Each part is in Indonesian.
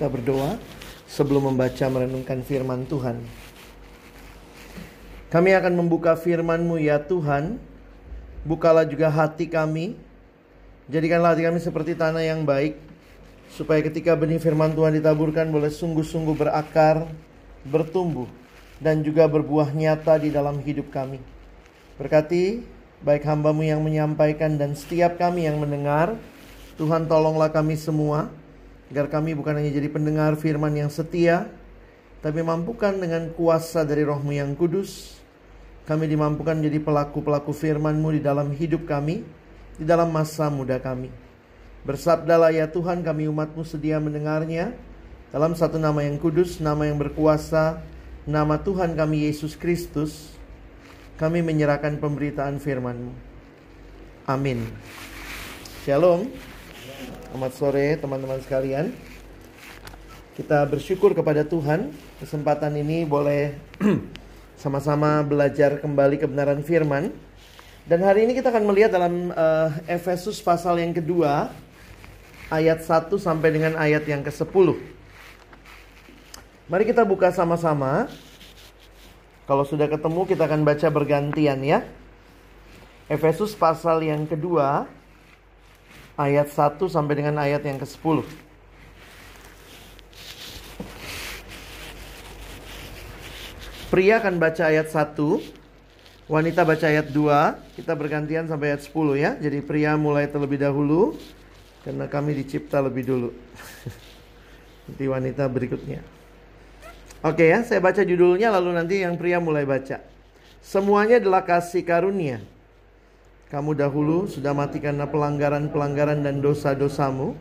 kita berdoa sebelum membaca merenungkan firman Tuhan. Kami akan membuka firman-Mu ya Tuhan. Bukalah juga hati kami. Jadikanlah hati kami seperti tanah yang baik. Supaya ketika benih firman Tuhan ditaburkan boleh sungguh-sungguh berakar, bertumbuh, dan juga berbuah nyata di dalam hidup kami. Berkati baik hambamu yang menyampaikan dan setiap kami yang mendengar. Tuhan tolonglah kami semua agar kami bukan hanya jadi pendengar firman yang setia, tapi mampukan dengan kuasa dari rohmu yang kudus, kami dimampukan menjadi pelaku-pelaku firman-Mu di dalam hidup kami, di dalam masa muda kami. Bersabdalah ya Tuhan kami umat-Mu sedia mendengarnya, dalam satu nama yang kudus, nama yang berkuasa, nama Tuhan kami Yesus Kristus, kami menyerahkan pemberitaan firman-Mu. Amin. Shalom. Selamat sore teman-teman sekalian. Kita bersyukur kepada Tuhan kesempatan ini boleh sama-sama belajar kembali kebenaran firman. Dan hari ini kita akan melihat dalam eh, Efesus pasal yang kedua ayat 1 sampai dengan ayat yang ke-10. Mari kita buka sama-sama. Kalau sudah ketemu kita akan baca bergantian ya. Efesus pasal yang kedua ayat 1 sampai dengan ayat yang ke-10. Pria akan baca ayat 1, wanita baca ayat 2, kita bergantian sampai ayat 10 ya. Jadi pria mulai terlebih dahulu karena kami dicipta lebih dulu. Nanti wanita berikutnya. Oke ya, saya baca judulnya lalu nanti yang pria mulai baca. Semuanya adalah kasih karunia. Kamu dahulu sudah mati karena pelanggaran-pelanggaran dan dosa-dosamu.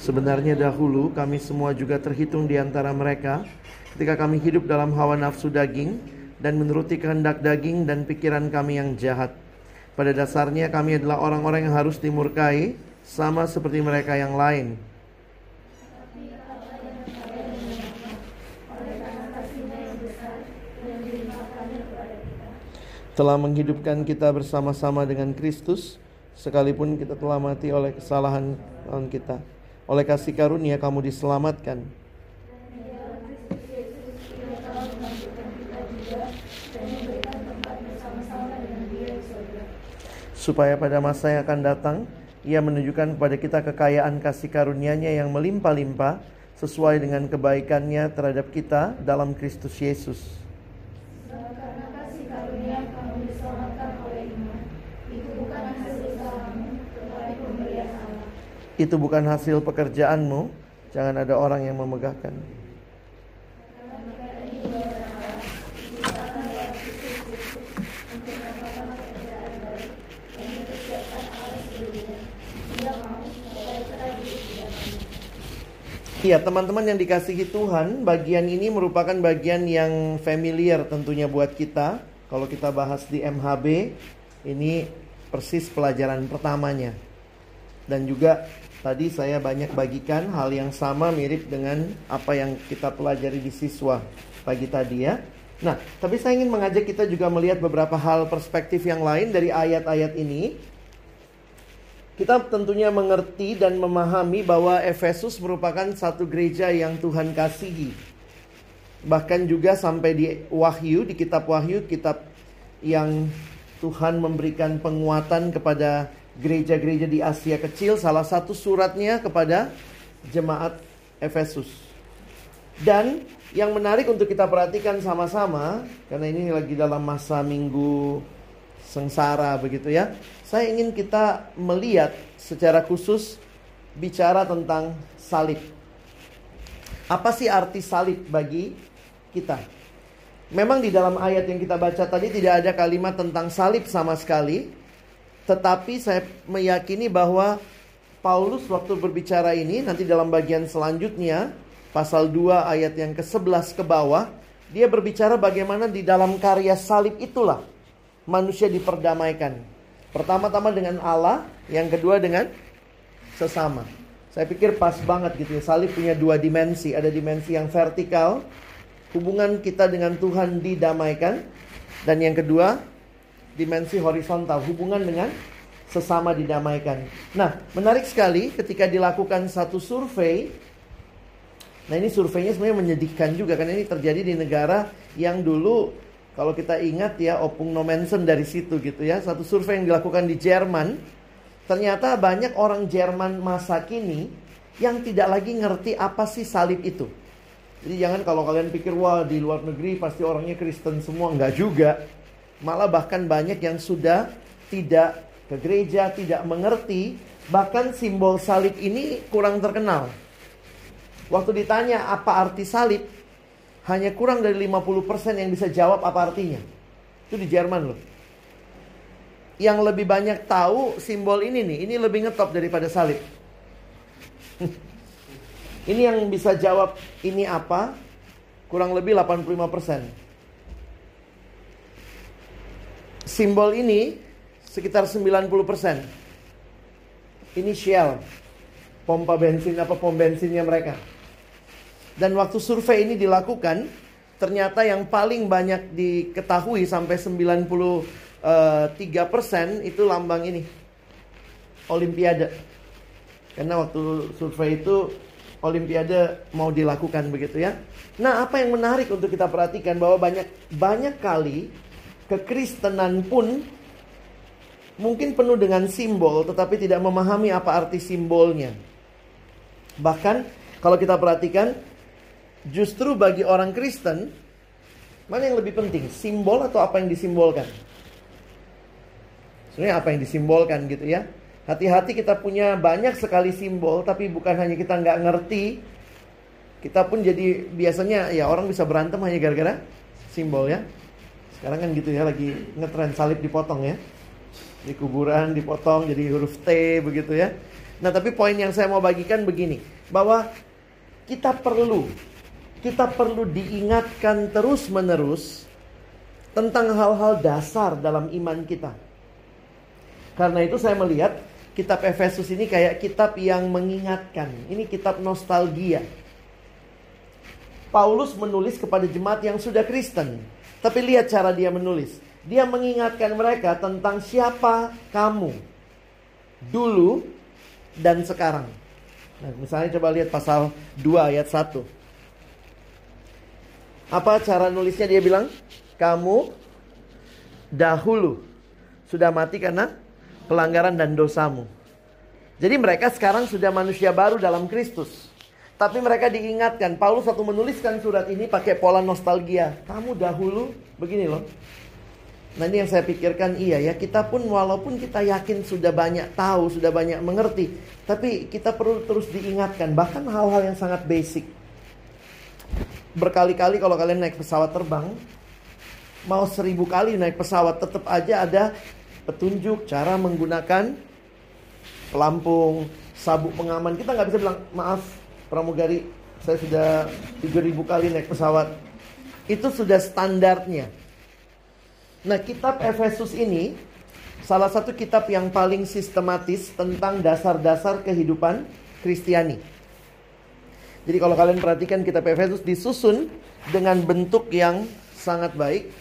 Sebenarnya dahulu kami semua juga terhitung di antara mereka ketika kami hidup dalam hawa nafsu daging dan menuruti kehendak daging dan pikiran kami yang jahat. Pada dasarnya kami adalah orang-orang yang harus dimurkai sama seperti mereka yang lain. Telah menghidupkan kita bersama-sama dengan Kristus sekalipun kita telah mati oleh kesalahan kita. Oleh kasih karunia kamu diselamatkan. Supaya pada masa yang akan datang ia menunjukkan kepada kita kekayaan kasih karunia-Nya yang melimpah-limpah sesuai dengan kebaikannya terhadap kita dalam Kristus Yesus. Bukan hasil. Itu bukan hasil pekerjaanmu, Jangan ada orang yang memegahkan. Iya, teman-teman yang dikasihi Tuhan, bagian ini merupakan bagian yang familiar tentunya buat kita. Kalau kita bahas di MHB, ini persis pelajaran pertamanya. Dan juga tadi saya banyak bagikan hal yang sama mirip dengan apa yang kita pelajari di siswa pagi tadi ya. Nah, tapi saya ingin mengajak kita juga melihat beberapa hal perspektif yang lain dari ayat-ayat ini kita tentunya mengerti dan memahami bahwa Efesus merupakan satu gereja yang Tuhan kasihi. Bahkan juga sampai di Wahyu, di kitab Wahyu, kitab yang Tuhan memberikan penguatan kepada gereja-gereja di Asia Kecil, salah satu suratnya kepada jemaat Efesus. Dan yang menarik untuk kita perhatikan sama-sama, karena ini lagi dalam masa minggu sengsara begitu ya. Saya ingin kita melihat secara khusus bicara tentang salib. Apa sih arti salib bagi kita? Memang di dalam ayat yang kita baca tadi tidak ada kalimat tentang salib sama sekali. Tetapi saya meyakini bahwa Paulus waktu berbicara ini nanti dalam bagian selanjutnya pasal 2 ayat yang ke-11 ke bawah dia berbicara bagaimana di dalam karya salib itulah manusia diperdamaikan. Pertama-tama dengan Allah, yang kedua dengan sesama. Saya pikir pas banget gitu ya. Salib punya dua dimensi. Ada dimensi yang vertikal, hubungan kita dengan Tuhan didamaikan. Dan yang kedua, dimensi horizontal, hubungan dengan sesama didamaikan. Nah, menarik sekali ketika dilakukan satu survei. Nah, ini surveinya sebenarnya menyedihkan juga karena ini terjadi di negara yang dulu kalau kita ingat ya Opung Nomensen dari situ gitu ya. Satu survei yang dilakukan di Jerman. Ternyata banyak orang Jerman masa kini yang tidak lagi ngerti apa sih salib itu. Jadi jangan kalau kalian pikir wah di luar negeri pasti orangnya Kristen semua. Enggak juga. Malah bahkan banyak yang sudah tidak ke gereja, tidak mengerti. Bahkan simbol salib ini kurang terkenal. Waktu ditanya apa arti salib, hanya kurang dari 50% yang bisa jawab apa artinya. Itu di Jerman loh. Yang lebih banyak tahu simbol ini nih, ini lebih ngetop daripada salib. ini yang bisa jawab ini apa, kurang lebih 85%. Simbol ini sekitar 90%. Ini Shell, pompa bensin apa pom bensinnya mereka. Dan waktu survei ini dilakukan, ternyata yang paling banyak diketahui sampai 93% eh, itu lambang ini. Olimpiade. Karena waktu survei itu Olimpiade mau dilakukan begitu ya. Nah, apa yang menarik untuk kita perhatikan bahwa banyak banyak kali kekristenan pun mungkin penuh dengan simbol tetapi tidak memahami apa arti simbolnya. Bahkan kalau kita perhatikan Justru bagi orang Kristen, mana yang lebih penting? Simbol atau apa yang disimbolkan? Sebenarnya apa yang disimbolkan gitu ya. Hati-hati kita punya banyak sekali simbol, tapi bukan hanya kita nggak ngerti. Kita pun jadi biasanya ya orang bisa berantem hanya gara-gara simbol ya. Sekarang kan gitu ya lagi ngetren salib dipotong ya. Di kuburan dipotong jadi huruf T begitu ya. Nah tapi poin yang saya mau bagikan begini. Bahwa kita perlu kita perlu diingatkan terus-menerus tentang hal-hal dasar dalam iman kita. Karena itu saya melihat kitab Efesus ini kayak kitab yang mengingatkan. Ini kitab nostalgia. Paulus menulis kepada jemaat yang sudah Kristen. Tapi lihat cara dia menulis. Dia mengingatkan mereka tentang siapa kamu dulu dan sekarang. Nah, misalnya coba lihat pasal 2 ayat 1. Apa cara nulisnya dia bilang? Kamu dahulu sudah mati karena pelanggaran dan dosamu. Jadi mereka sekarang sudah manusia baru dalam Kristus. Tapi mereka diingatkan, Paulus waktu menuliskan surat ini pakai pola nostalgia. Kamu dahulu begini loh. Nah ini yang saya pikirkan iya ya kita pun walaupun kita yakin sudah banyak tahu, sudah banyak mengerti Tapi kita perlu terus diingatkan bahkan hal-hal yang sangat basic Berkali-kali kalau kalian naik pesawat terbang Mau seribu kali naik pesawat tetap aja ada petunjuk cara menggunakan pelampung, sabuk pengaman. Kita nggak bisa bilang maaf pramugari saya sudah 3000 kali naik pesawat. Itu sudah standarnya. Nah, kitab Efesus ini salah satu kitab yang paling sistematis tentang dasar-dasar kehidupan Kristiani. Jadi kalau kalian perhatikan kitab Efesus disusun dengan bentuk yang sangat baik.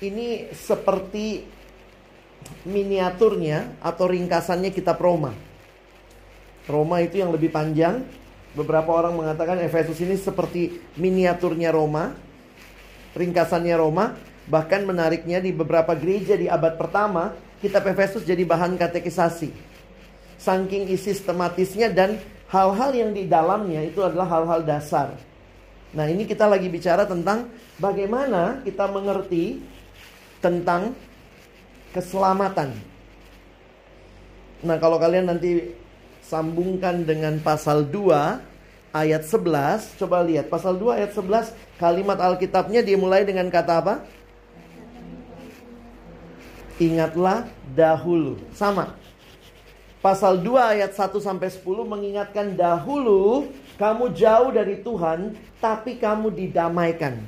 Ini seperti miniaturnya atau ringkasannya kitab Roma. Roma itu yang lebih panjang. Beberapa orang mengatakan Efesus ini seperti miniaturnya Roma. Ringkasannya Roma. Bahkan menariknya di beberapa gereja di abad pertama, kitab Efesus jadi bahan katekisasi. Saking sistematisnya dan hal-hal yang di dalamnya itu adalah hal-hal dasar. Nah ini kita lagi bicara tentang bagaimana kita mengerti tentang keselamatan. Nah kalau kalian nanti sambungkan dengan pasal 2 ayat 11, coba lihat pasal 2 ayat 11 kalimat Alkitabnya dimulai dengan kata apa? ingatlah dahulu. Sama. Pasal 2 ayat 1 sampai 10 mengingatkan dahulu kamu jauh dari Tuhan tapi kamu didamaikan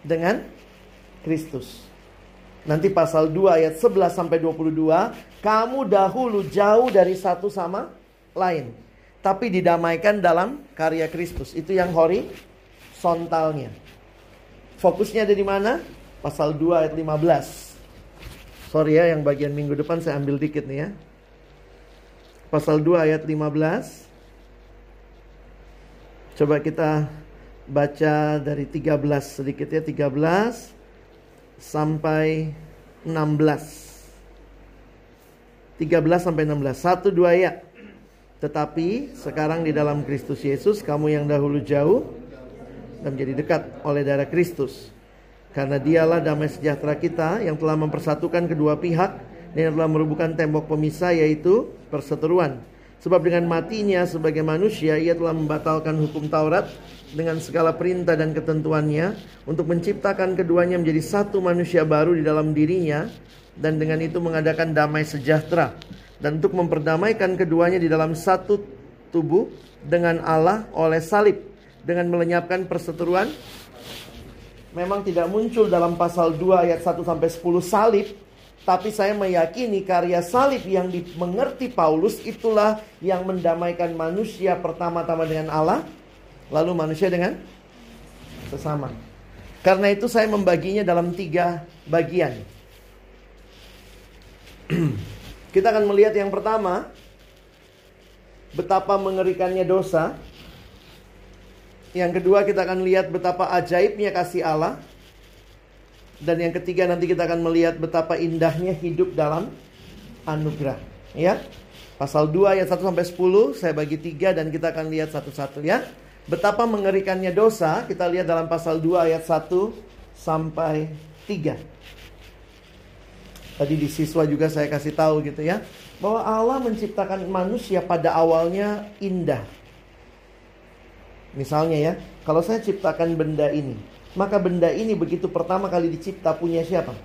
dengan Kristus. Nanti pasal 2 ayat 11 sampai 22, kamu dahulu jauh dari satu sama lain, tapi didamaikan dalam karya Kristus. Itu yang horizontalnya. Fokusnya ada di mana? Pasal 2 ayat 15. Sorry ya yang bagian minggu depan saya ambil dikit nih ya. Pasal 2 ayat 15. Coba kita baca dari 13 sedikit ya 13 sampai 16. 13 sampai 16. Satu dua ya. Tetapi sekarang di dalam Kristus Yesus kamu yang dahulu jauh dan menjadi dekat oleh darah Kristus. Karena dialah damai sejahtera kita yang telah mempersatukan kedua pihak yang telah merubuhkan tembok pemisah yaitu perseteruan. Sebab dengan matinya sebagai manusia ia telah membatalkan hukum Taurat dengan segala perintah dan ketentuannya untuk menciptakan keduanya menjadi satu manusia baru di dalam dirinya dan dengan itu mengadakan damai sejahtera dan untuk memperdamaikan keduanya di dalam satu tubuh dengan Allah oleh salib dengan melenyapkan perseteruan memang tidak muncul dalam pasal 2 ayat 1 sampai 10 salib, tapi saya meyakini karya salib yang dimengerti Paulus itulah yang mendamaikan manusia pertama-tama dengan Allah, lalu manusia dengan sesama. Karena itu saya membaginya dalam tiga bagian. Kita akan melihat yang pertama, betapa mengerikannya dosa. Yang kedua kita akan lihat betapa ajaibnya kasih Allah. Dan yang ketiga nanti kita akan melihat betapa indahnya hidup dalam anugerah. Ya. Pasal 2 ayat 1 sampai 10 saya bagi tiga dan kita akan lihat satu-satu ya. Betapa mengerikannya dosa kita lihat dalam pasal 2 ayat 1 sampai 3. Tadi di siswa juga saya kasih tahu gitu ya. Bahwa Allah menciptakan manusia pada awalnya indah. Misalnya ya, kalau saya ciptakan benda ini, maka benda ini begitu pertama kali dicipta punya siapa?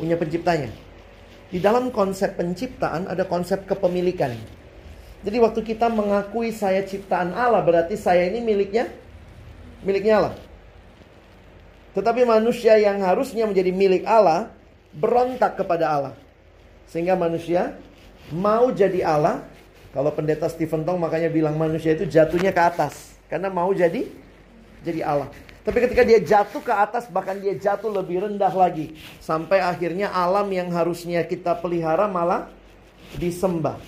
Punya penciptanya. Di dalam konsep penciptaan ada konsep kepemilikan. Jadi waktu kita mengakui saya ciptaan Allah berarti saya ini miliknya miliknya Allah. Tetapi manusia yang harusnya menjadi milik Allah berontak kepada Allah. Sehingga manusia mau jadi Allah kalau pendeta Stephen Tong makanya bilang manusia itu jatuhnya ke atas karena mau jadi jadi Allah. Tapi ketika dia jatuh ke atas bahkan dia jatuh lebih rendah lagi sampai akhirnya alam yang harusnya kita pelihara malah disembah.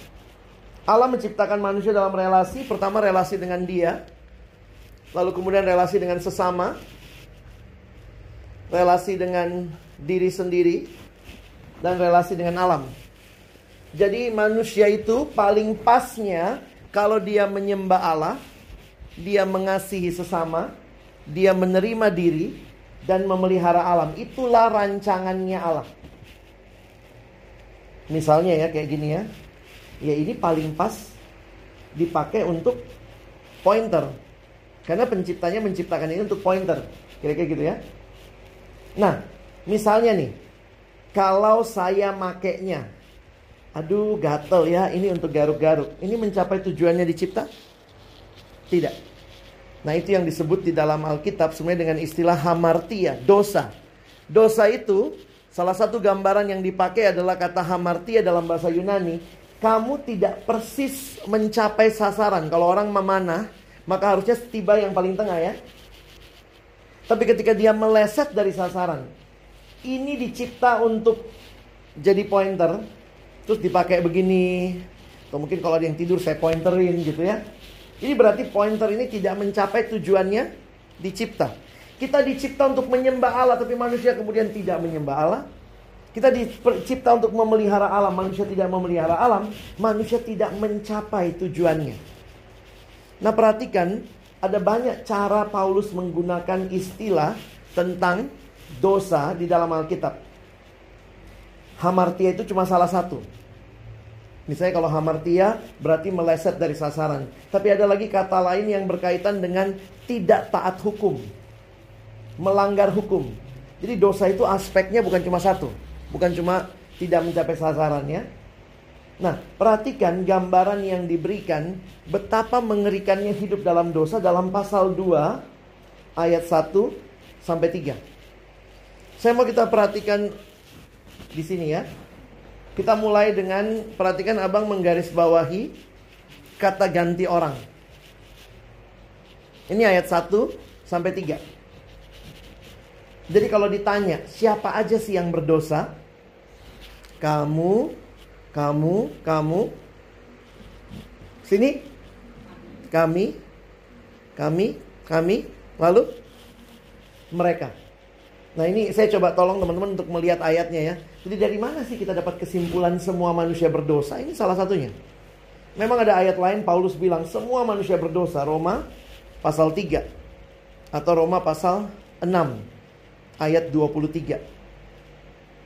Allah menciptakan manusia dalam relasi, pertama relasi dengan dia, lalu kemudian relasi dengan sesama, relasi dengan diri sendiri, dan relasi dengan alam. Jadi manusia itu paling pasnya kalau dia menyembah Allah, dia mengasihi sesama, dia menerima diri, dan memelihara alam. Itulah rancangannya Allah. Misalnya ya kayak gini ya. Ya ini paling pas dipakai untuk pointer. Karena penciptanya menciptakan ini untuk pointer. Kira-kira gitu ya. Nah, misalnya nih. Kalau saya makainya. Aduh, gatel ya. Ini untuk garuk-garuk. Ini mencapai tujuannya dicipta? Tidak. Nah, itu yang disebut di dalam Alkitab sebenarnya dengan istilah hamartia, dosa. Dosa itu salah satu gambaran yang dipakai adalah kata hamartia dalam bahasa Yunani. Kamu tidak persis mencapai sasaran. Kalau orang memanah, maka harusnya tiba yang paling tengah ya. Tapi ketika dia meleset dari sasaran, ini dicipta untuk jadi pointer, terus dipakai begini. Atau mungkin kalau ada yang tidur saya pointerin gitu ya. Ini berarti pointer ini tidak mencapai tujuannya dicipta. Kita dicipta untuk menyembah Allah, tapi manusia kemudian tidak menyembah Allah. Kita dicipta untuk memelihara alam, manusia tidak memelihara alam, manusia tidak mencapai tujuannya. Nah, perhatikan ada banyak cara Paulus menggunakan istilah tentang dosa di dalam Alkitab. Hamartia itu cuma salah satu. Misalnya kalau hamartia berarti meleset dari sasaran. Tapi ada lagi kata lain yang berkaitan dengan tidak taat hukum. Melanggar hukum. Jadi dosa itu aspeknya bukan cuma satu. Bukan cuma tidak mencapai sasarannya. Nah, perhatikan gambaran yang diberikan betapa mengerikannya hidup dalam dosa dalam pasal 2 ayat 1 sampai 3. Saya mau kita perhatikan di sini ya. Kita mulai dengan perhatikan abang menggaris bawahi kata ganti orang. Ini ayat 1 sampai 3. Jadi kalau ditanya siapa aja sih yang berdosa? Kamu, kamu, kamu. Sini. Kami, kami, kami, lalu mereka. Nah ini saya coba tolong teman-teman untuk melihat ayatnya ya. Jadi dari mana sih kita dapat kesimpulan semua manusia berdosa? Ini salah satunya. Memang ada ayat lain Paulus bilang semua manusia berdosa. Roma pasal 3 atau Roma pasal 6 ayat 23.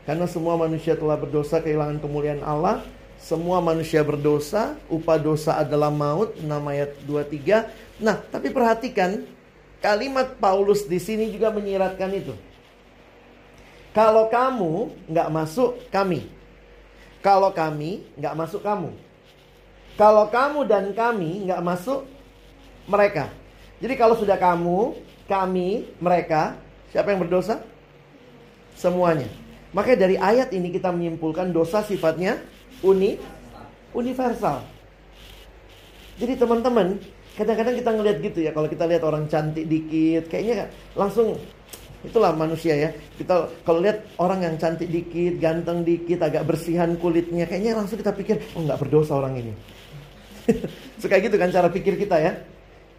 Karena semua manusia telah berdosa kehilangan kemuliaan Allah. Semua manusia berdosa, upah dosa adalah maut, 6 ayat 23. Nah, tapi perhatikan kalimat Paulus di sini juga menyiratkan itu. Kalau kamu nggak masuk kami. Kalau kami nggak masuk kamu. Kalau kamu dan kami nggak masuk mereka. Jadi kalau sudah kamu, kami, mereka, siapa yang berdosa? Semuanya. Makanya dari ayat ini kita menyimpulkan dosa sifatnya uni, universal. Jadi teman-teman, kadang-kadang kita ngelihat gitu ya, kalau kita lihat orang cantik dikit, kayaknya langsung Itulah manusia ya. Kita kalau lihat orang yang cantik dikit, ganteng dikit, agak bersihan kulitnya, kayaknya langsung kita pikir, oh nggak berdosa orang ini. Suka gitu kan cara pikir kita ya.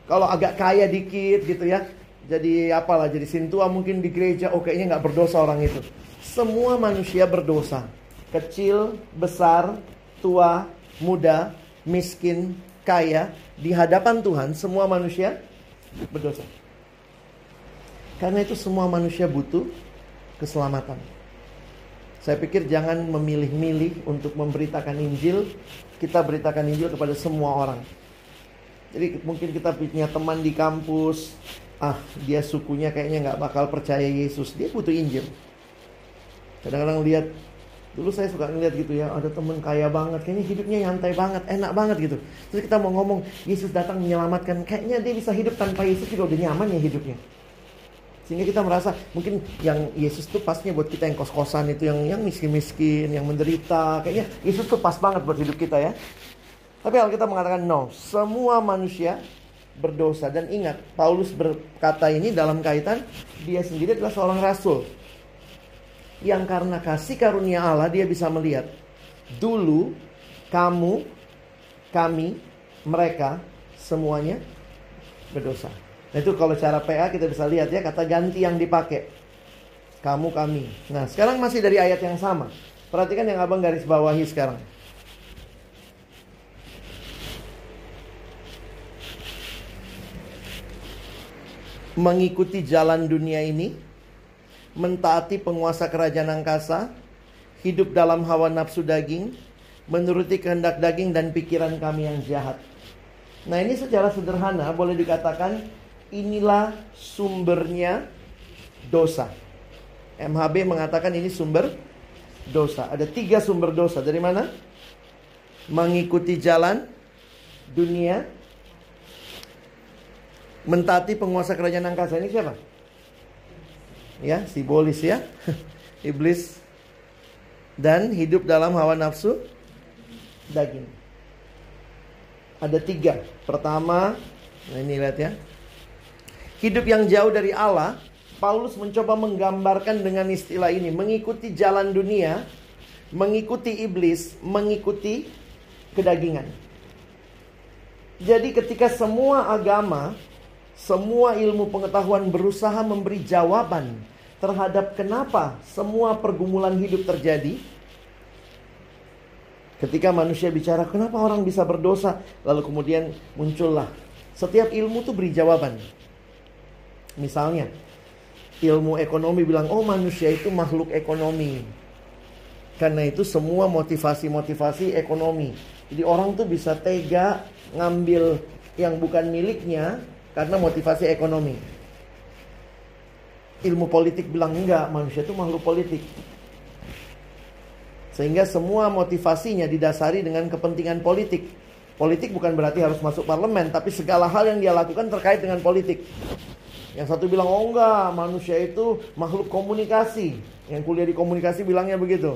Kalau agak kaya dikit gitu ya, jadi apalah, jadi sintua mungkin di gereja, oh kayaknya nggak berdosa orang itu. Semua manusia berdosa. Kecil, besar, tua, muda, miskin, kaya, di hadapan Tuhan semua manusia berdosa. Karena itu semua manusia butuh keselamatan. Saya pikir jangan memilih-milih untuk memberitakan Injil. Kita beritakan Injil kepada semua orang. Jadi mungkin kita punya teman di kampus, ah dia sukunya kayaknya nggak bakal percaya Yesus. Dia butuh Injil. Kadang-kadang lihat, dulu saya suka ngeliat gitu ya, ada teman kaya banget, kayaknya hidupnya nyantai banget, enak banget gitu. Terus kita mau ngomong, Yesus datang menyelamatkan, kayaknya dia bisa hidup tanpa Yesus juga udah nyaman ya hidupnya. Sehingga kita merasa mungkin yang Yesus tuh pasnya buat kita yang kos-kosan itu yang yang miskin-miskin, yang menderita. Kayaknya Yesus tuh pas banget buat hidup kita ya. Tapi kita mengatakan no, semua manusia berdosa dan ingat Paulus berkata ini dalam kaitan dia sendiri adalah seorang rasul yang karena kasih karunia Allah dia bisa melihat dulu kamu kami mereka semuanya berdosa. Nah itu kalau cara PA kita bisa lihat ya kata ganti yang dipakai. Kamu kami. Nah sekarang masih dari ayat yang sama. Perhatikan yang abang garis bawahi sekarang. Mengikuti jalan dunia ini mentaati penguasa kerajaan angkasa, hidup dalam hawa nafsu daging, menuruti kehendak daging dan pikiran kami yang jahat. Nah, ini secara sederhana boleh dikatakan inilah sumbernya dosa. MHB mengatakan ini sumber dosa. Ada tiga sumber dosa. Dari mana? Mengikuti jalan dunia, mentati penguasa kerajaan angkasa. Ini siapa? Ya, simbolis ya. Iblis dan hidup dalam hawa nafsu daging. Ada tiga. Pertama, nah ini lihat ya. Hidup yang jauh dari Allah Paulus mencoba menggambarkan dengan istilah ini, mengikuti jalan dunia, mengikuti iblis, mengikuti kedagingan. Jadi ketika semua agama, semua ilmu pengetahuan berusaha memberi jawaban terhadap kenapa semua pergumulan hidup terjadi, ketika manusia bicara kenapa orang bisa berdosa, lalu kemudian muncullah setiap ilmu tuh beri jawaban. Misalnya, ilmu ekonomi bilang, oh manusia itu makhluk ekonomi. Karena itu semua motivasi-motivasi ekonomi. Jadi orang tuh bisa tega ngambil yang bukan miliknya karena motivasi ekonomi. Ilmu politik bilang enggak, manusia itu makhluk politik. Sehingga semua motivasinya didasari dengan kepentingan politik. Politik bukan berarti harus masuk parlemen, tapi segala hal yang dia lakukan terkait dengan politik. Yang satu bilang, oh enggak, manusia itu makhluk komunikasi. Yang kuliah di komunikasi bilangnya begitu.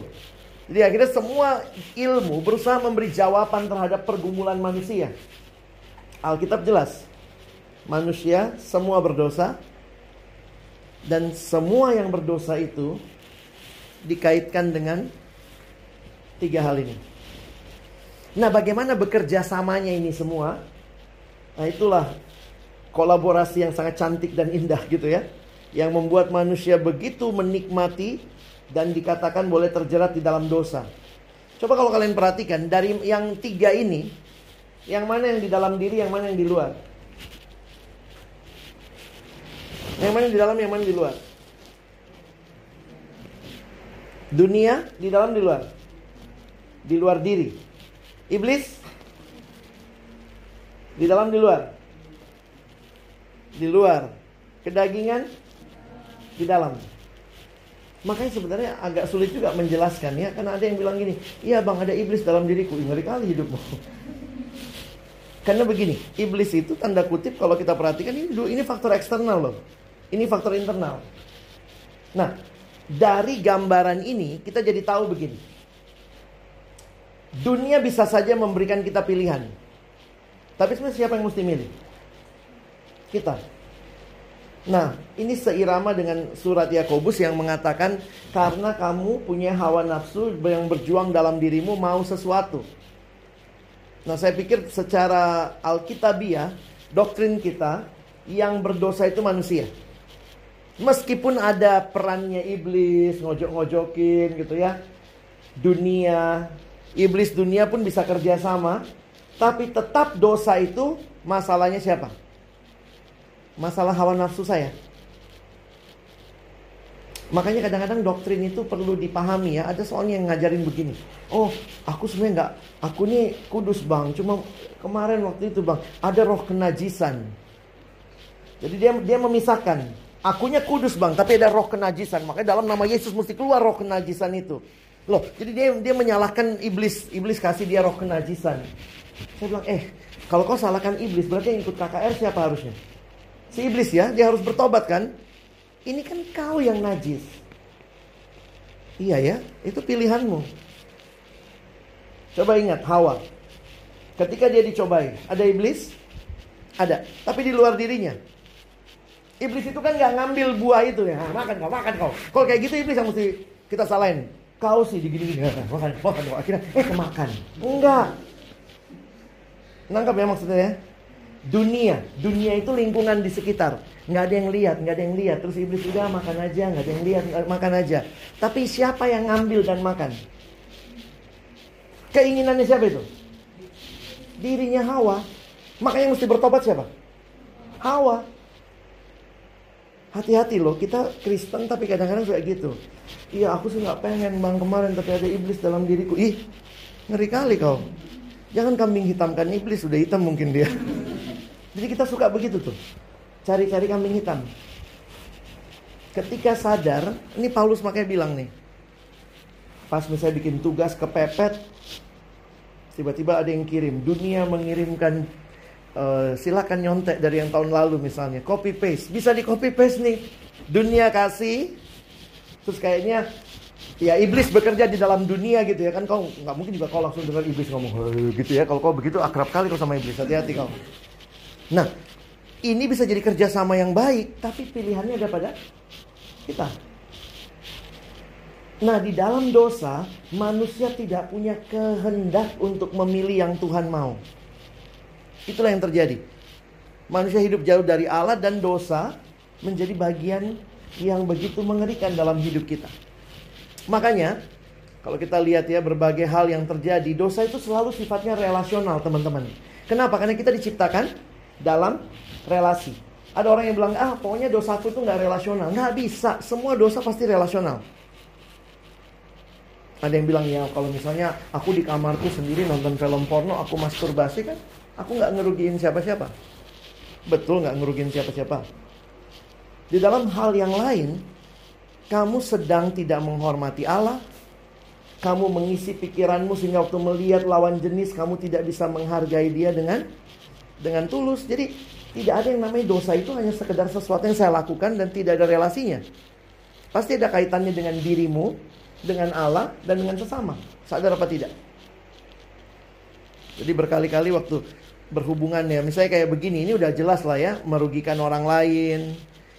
Jadi akhirnya semua ilmu berusaha memberi jawaban terhadap pergumulan manusia. Alkitab jelas. Manusia semua berdosa. Dan semua yang berdosa itu dikaitkan dengan tiga hal ini. Nah bagaimana bekerja samanya ini semua? Nah itulah kolaborasi yang sangat cantik dan indah gitu ya. Yang membuat manusia begitu menikmati dan dikatakan boleh terjerat di dalam dosa. Coba kalau kalian perhatikan dari yang tiga ini, yang mana yang di dalam diri, yang mana yang di luar? Yang mana yang di dalam, yang mana yang di luar? Dunia di dalam, di luar. Di luar diri. Iblis di dalam, di luar di luar, kedagingan di dalam. Makanya sebenarnya agak sulit juga menjelaskan ya, karena ada yang bilang gini, iya bang ada iblis dalam diriku, ngeri kali hidupmu. Karena begini, iblis itu tanda kutip kalau kita perhatikan ini ini faktor eksternal loh, ini faktor internal. Nah, dari gambaran ini kita jadi tahu begini, dunia bisa saja memberikan kita pilihan, tapi sebenarnya siapa yang mesti milih? Kita. Nah, ini seirama dengan surat Yakobus yang mengatakan karena kamu punya hawa nafsu yang berjuang dalam dirimu mau sesuatu. Nah, saya pikir secara alkitabiah, doktrin kita yang berdosa itu manusia. Meskipun ada perannya iblis, ngojok-ngojokin gitu ya. Dunia, iblis dunia pun bisa kerja sama. Tapi tetap dosa itu masalahnya siapa? Masalah hawa nafsu saya. Makanya kadang-kadang doktrin itu perlu dipahami ya. Ada soalnya yang ngajarin begini. Oh, aku sebenarnya nggak, aku ini kudus bang. Cuma kemarin waktu itu bang, ada roh kenajisan. Jadi dia dia memisahkan. Akunya kudus bang, tapi ada roh kenajisan. Makanya dalam nama Yesus mesti keluar roh kenajisan itu. Loh, jadi dia dia menyalahkan iblis. Iblis kasih dia roh kenajisan. Saya bilang, eh, kalau kau salahkan iblis, berarti yang ikut KKR siapa harusnya? Si iblis ya, dia harus bertobat kan? Ini kan kau yang najis. Iya ya, itu pilihanmu. Coba ingat Hawa. Ketika dia dicobai, ada iblis? Ada, tapi di luar dirinya. Iblis itu kan gak ngambil buah itu ya. Makan kau, makan kau. Kalau kayak gitu iblis yang mesti kita salahin. Kau sih digini-gini. Makan, makan kau. Akhirnya, eh kemakan. Enggak. Nangkap ya maksudnya ya? Dunia. Dunia itu lingkungan di sekitar. Nggak ada yang lihat, nggak ada yang lihat. Terus iblis udah makan aja, nggak ada yang lihat, makan aja. Tapi siapa yang ngambil dan makan? Keinginannya siapa itu? Dirinya Hawa. Makanya mesti bertobat siapa? Hawa. Hati-hati loh, kita Kristen tapi kadang-kadang suka gitu. Iya, aku sih nggak pengen bang kemarin tapi ada iblis dalam diriku. Ih, ngeri kali kau. Jangan kambing hitamkan iblis, sudah hitam mungkin dia. Jadi kita suka begitu tuh. Cari-cari kambing hitam. Ketika sadar, ini Paulus makanya bilang nih. Pas misalnya bikin tugas kepepet, tiba-tiba ada yang kirim. Dunia mengirimkan Uh, silakan nyontek dari yang tahun lalu misalnya copy paste bisa di copy paste nih dunia kasih terus kayaknya ya iblis bekerja di dalam dunia gitu ya kan kau nggak mungkin juga kau langsung dengar iblis ngomong gitu ya kalau kau begitu akrab kali kau sama iblis hati-hati kau nah ini bisa jadi kerjasama yang baik tapi pilihannya ada pada kita Nah, di dalam dosa, manusia tidak punya kehendak untuk memilih yang Tuhan mau. Itulah yang terjadi. Manusia hidup jauh dari Allah dan dosa menjadi bagian yang begitu mengerikan dalam hidup kita. Makanya, kalau kita lihat ya berbagai hal yang terjadi, dosa itu selalu sifatnya relasional, teman-teman. Kenapa? Karena kita diciptakan dalam relasi. Ada orang yang bilang, ah pokoknya dosaku itu nggak relasional. Nggak bisa, semua dosa pasti relasional. Ada yang bilang ya kalau misalnya aku di kamarku sendiri nonton film porno, aku masturbasi kan Aku nggak ngerugiin siapa-siapa. Betul nggak ngerugiin siapa-siapa. Di dalam hal yang lain, kamu sedang tidak menghormati Allah. Kamu mengisi pikiranmu sehingga waktu melihat lawan jenis kamu tidak bisa menghargai dia dengan dengan tulus. Jadi tidak ada yang namanya dosa itu hanya sekedar sesuatu yang saya lakukan dan tidak ada relasinya. Pasti ada kaitannya dengan dirimu, dengan Allah dan dengan sesama. Sadar apa tidak? Jadi berkali-kali waktu berhubungan ya. Misalnya kayak begini, ini udah jelas lah ya, merugikan orang lain.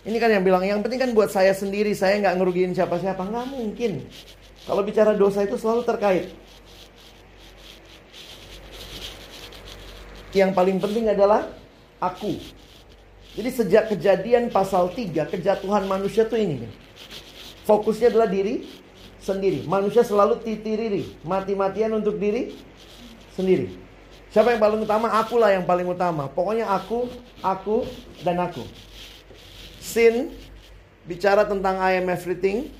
Ini kan yang bilang, yang penting kan buat saya sendiri, saya nggak ngerugiin siapa-siapa. Nggak mungkin. Kalau bicara dosa itu selalu terkait. Yang paling penting adalah aku. Jadi sejak kejadian pasal 3, kejatuhan manusia tuh ini. Fokusnya adalah diri sendiri. Manusia selalu titiriri, mati-matian untuk diri sendiri. Siapa yang paling utama? Akulah yang paling utama. Pokoknya aku, aku, dan aku. Sin bicara tentang I am everything.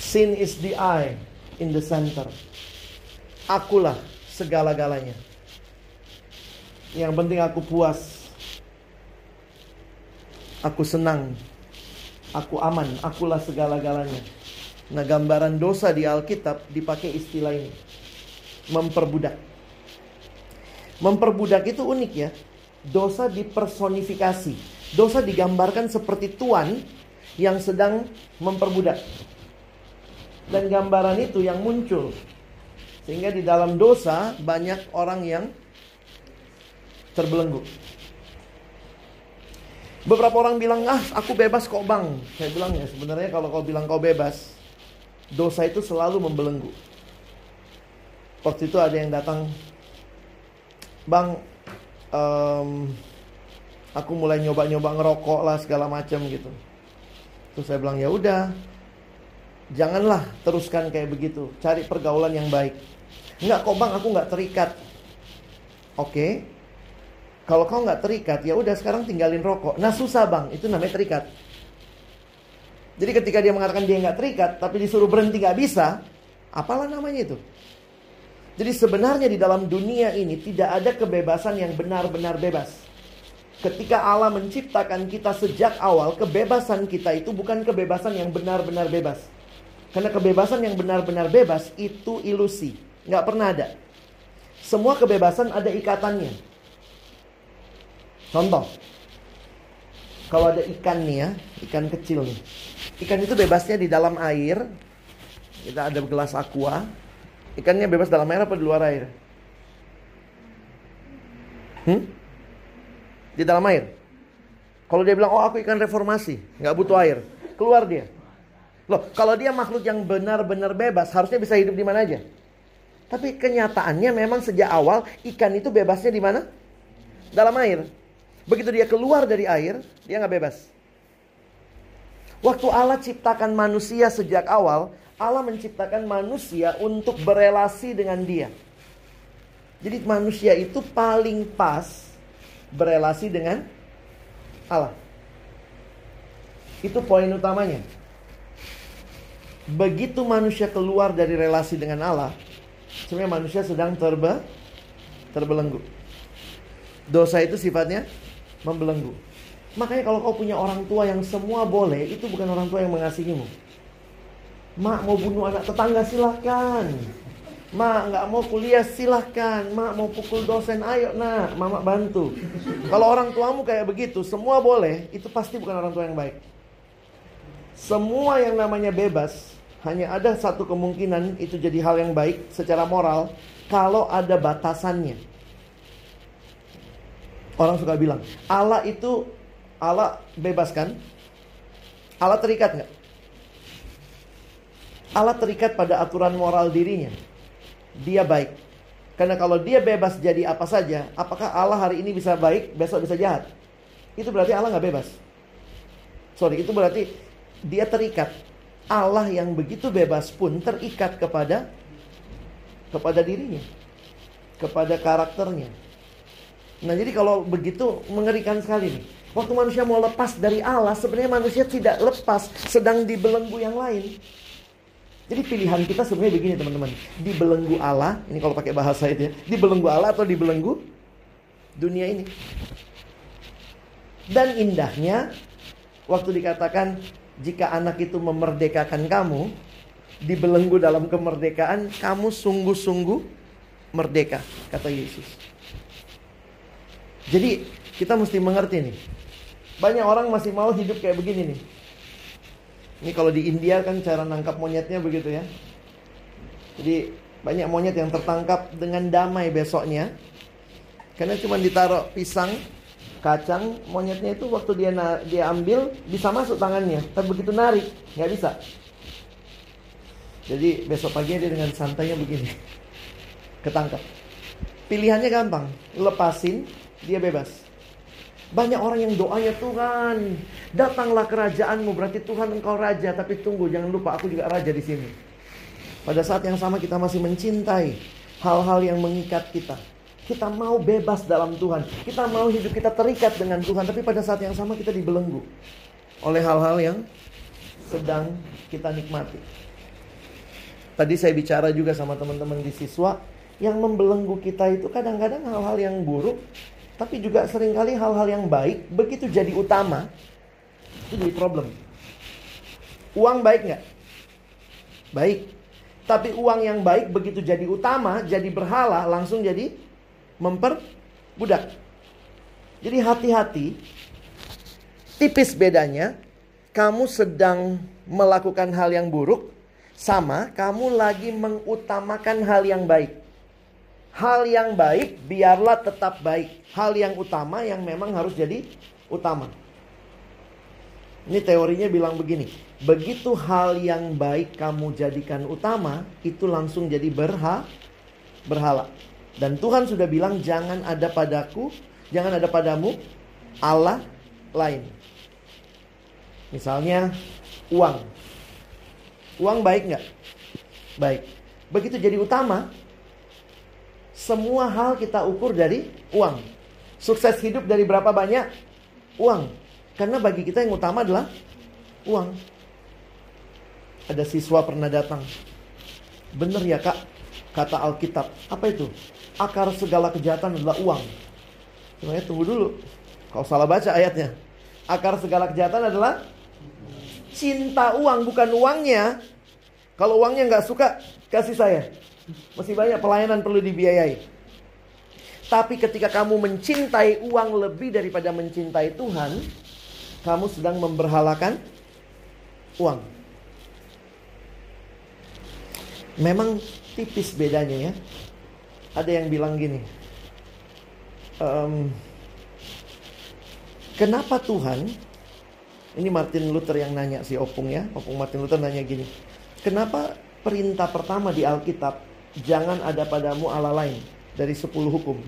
Sin is the I in the center. Akulah segala-galanya. Yang penting aku puas. Aku senang. Aku aman. Akulah segala-galanya. Nah gambaran dosa di Alkitab dipakai istilah ini memperbudak. Memperbudak itu unik ya. Dosa dipersonifikasi. Dosa digambarkan seperti tuan yang sedang memperbudak. Dan gambaran itu yang muncul. Sehingga di dalam dosa banyak orang yang terbelenggu. Beberapa orang bilang, ah aku bebas kok bang. Saya bilang ya sebenarnya kalau kau bilang kau bebas, dosa itu selalu membelenggu waktu itu ada yang datang bang um, aku mulai nyoba-nyoba ngerokok lah segala macam gitu terus saya bilang ya udah janganlah teruskan kayak begitu cari pergaulan yang baik nggak kok bang aku nggak terikat oke kalau kau nggak terikat ya udah sekarang tinggalin rokok nah susah bang itu namanya terikat jadi ketika dia mengatakan dia nggak terikat tapi disuruh berhenti nggak bisa apalah namanya itu jadi sebenarnya di dalam dunia ini tidak ada kebebasan yang benar-benar bebas. Ketika Allah menciptakan kita sejak awal, kebebasan kita itu bukan kebebasan yang benar-benar bebas. Karena kebebasan yang benar-benar bebas itu ilusi. Nggak pernah ada. Semua kebebasan ada ikatannya. Contoh. Kalau ada ikan nih ya, ikan kecil nih. Ikan itu bebasnya di dalam air. Kita ada gelas aqua, Ikannya bebas dalam air apa di luar air? Hmm? Di dalam air. Kalau dia bilang, oh aku ikan reformasi, nggak butuh air, keluar dia. Loh, kalau dia makhluk yang benar-benar bebas, harusnya bisa hidup di mana aja. Tapi kenyataannya memang sejak awal ikan itu bebasnya di mana? Dalam air. Begitu dia keluar dari air, dia nggak bebas. Waktu Allah ciptakan manusia sejak awal, Allah menciptakan manusia untuk berelasi dengan dia. Jadi manusia itu paling pas berelasi dengan Allah. Itu poin utamanya. Begitu manusia keluar dari relasi dengan Allah, sebenarnya manusia sedang terbe terbelenggu. Dosa itu sifatnya membelenggu. Makanya kalau kau punya orang tua yang semua boleh, itu bukan orang tua yang mengasihimu. Mak mau bunuh anak tetangga silahkan. Mak nggak mau kuliah silahkan. Mak mau pukul dosen ayo nak, mama bantu. Kalau orang tuamu kayak begitu, semua boleh, itu pasti bukan orang tua yang baik. Semua yang namanya bebas, hanya ada satu kemungkinan itu jadi hal yang baik secara moral kalau ada batasannya. Orang suka bilang, Allah itu Allah bebaskan? Allah terikat nggak? Allah terikat pada aturan moral dirinya. Dia baik. Karena kalau dia bebas jadi apa saja, apakah Allah hari ini bisa baik, besok bisa jahat? Itu berarti Allah nggak bebas. Sorry, itu berarti dia terikat. Allah yang begitu bebas pun terikat kepada kepada dirinya, kepada karakternya. Nah, jadi kalau begitu mengerikan sekali nih. Waktu manusia mau lepas dari Allah, sebenarnya manusia tidak lepas, sedang dibelenggu yang lain. Jadi pilihan kita sebenarnya begini teman-teman. Dibelenggu Allah, ini kalau pakai bahasa itu ya. Dibelenggu Allah atau dibelenggu dunia ini. Dan indahnya, waktu dikatakan jika anak itu memerdekakan kamu, dibelenggu dalam kemerdekaan, kamu sungguh-sungguh merdeka, kata Yesus. Jadi kita mesti mengerti nih. Banyak orang masih mau hidup kayak begini nih. Ini kalau di India kan cara nangkap monyetnya begitu ya. Jadi banyak monyet yang tertangkap dengan damai besoknya. Karena cuma ditaruh pisang, kacang, monyetnya itu waktu dia dia ambil bisa masuk tangannya, tapi begitu narik nggak bisa. Jadi besok paginya dia dengan santainya begini, ketangkap. Pilihannya gampang, lepasin, dia bebas. Banyak orang yang doanya Tuhan, datanglah kerajaanmu berarti Tuhan engkau raja, tapi tunggu jangan lupa aku juga raja di sini. Pada saat yang sama kita masih mencintai hal-hal yang mengikat kita. Kita mau bebas dalam Tuhan. Kita mau hidup kita terikat dengan Tuhan, tapi pada saat yang sama kita dibelenggu oleh hal-hal yang sedang kita nikmati. Tadi saya bicara juga sama teman-teman di siswa yang membelenggu kita itu kadang-kadang hal-hal yang buruk tapi juga sering kali hal-hal yang baik begitu jadi utama itu jadi problem. Uang baik nggak? Baik. Tapi uang yang baik begitu jadi utama, jadi berhala, langsung jadi memperbudak. Jadi hati-hati. Tipis bedanya, kamu sedang melakukan hal yang buruk, sama kamu lagi mengutamakan hal yang baik. Hal yang baik biarlah tetap baik. Hal yang utama yang memang harus jadi utama. Ini teorinya bilang begini. Begitu hal yang baik kamu jadikan utama, itu langsung jadi berha, berhala. Dan Tuhan sudah bilang jangan ada padaku, jangan ada padamu Allah lain. Misalnya uang. Uang baik nggak? Baik. Begitu jadi utama, semua hal kita ukur dari uang. Sukses hidup dari berapa banyak? Uang. Karena bagi kita yang utama adalah uang. Ada siswa pernah datang. Bener ya kak, kata Alkitab. Apa itu? Akar segala kejahatan adalah uang. Sebenarnya tunggu dulu. Kau salah baca ayatnya. Akar segala kejahatan adalah cinta uang, bukan uangnya. Kalau uangnya nggak suka, kasih saya. Masih banyak pelayanan perlu dibiayai. Tapi ketika kamu mencintai uang lebih daripada mencintai Tuhan, kamu sedang memberhalakan uang. Memang tipis bedanya ya. Ada yang bilang gini, um, kenapa Tuhan? Ini Martin Luther yang nanya si Opung ya, Opung Martin Luther nanya gini, kenapa perintah pertama di Alkitab jangan ada padamu Allah lain dari 10 hukum.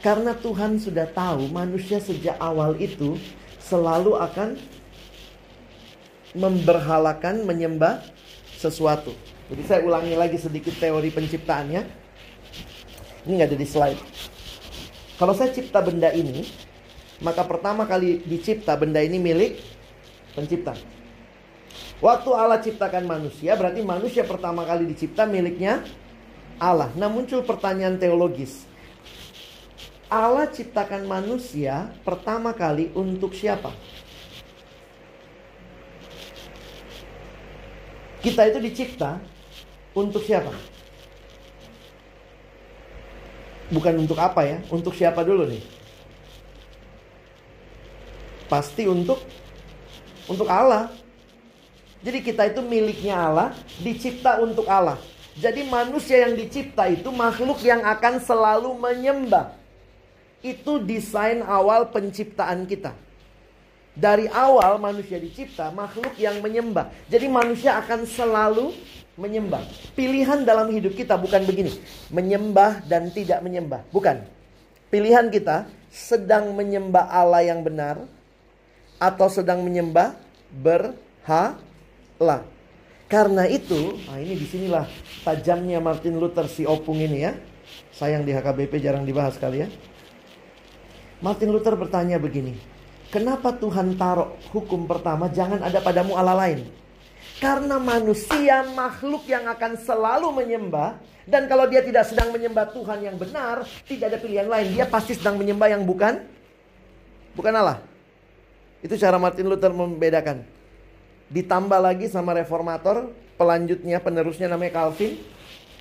Karena Tuhan sudah tahu manusia sejak awal itu selalu akan memberhalakan menyembah sesuatu. Jadi saya ulangi lagi sedikit teori penciptaannya. Ini nggak ada di slide. Kalau saya cipta benda ini, Maka pertama kali dicipta benda ini milik pencipta. Waktu Allah ciptakan manusia, berarti manusia pertama kali dicipta miliknya Allah. Nah, muncul pertanyaan teologis. Allah ciptakan manusia pertama kali untuk siapa? Kita itu dicipta untuk siapa? Bukan untuk apa ya? Untuk siapa dulu nih? Pasti untuk untuk Allah. Jadi kita itu miliknya Allah, dicipta untuk Allah. Jadi manusia yang dicipta itu makhluk yang akan selalu menyembah. Itu desain awal penciptaan kita. Dari awal manusia dicipta makhluk yang menyembah. Jadi manusia akan selalu menyembah. Pilihan dalam hidup kita bukan begini, menyembah dan tidak menyembah. Bukan. Pilihan kita sedang menyembah Allah yang benar atau sedang menyembah berhala. Karena itu, nah ini di sinilah tajamnya Martin Luther si opung ini ya. Sayang di HKBP jarang dibahas kali ya. Martin Luther bertanya begini, kenapa Tuhan taruh hukum pertama jangan ada padamu Allah lain? Karena manusia makhluk yang akan selalu menyembah dan kalau dia tidak sedang menyembah Tuhan yang benar, tidak ada pilihan lain. Dia pasti sedang menyembah yang bukan bukan Allah. Itu cara Martin Luther membedakan. Ditambah lagi sama reformator, pelanjutnya, penerusnya namanya Calvin.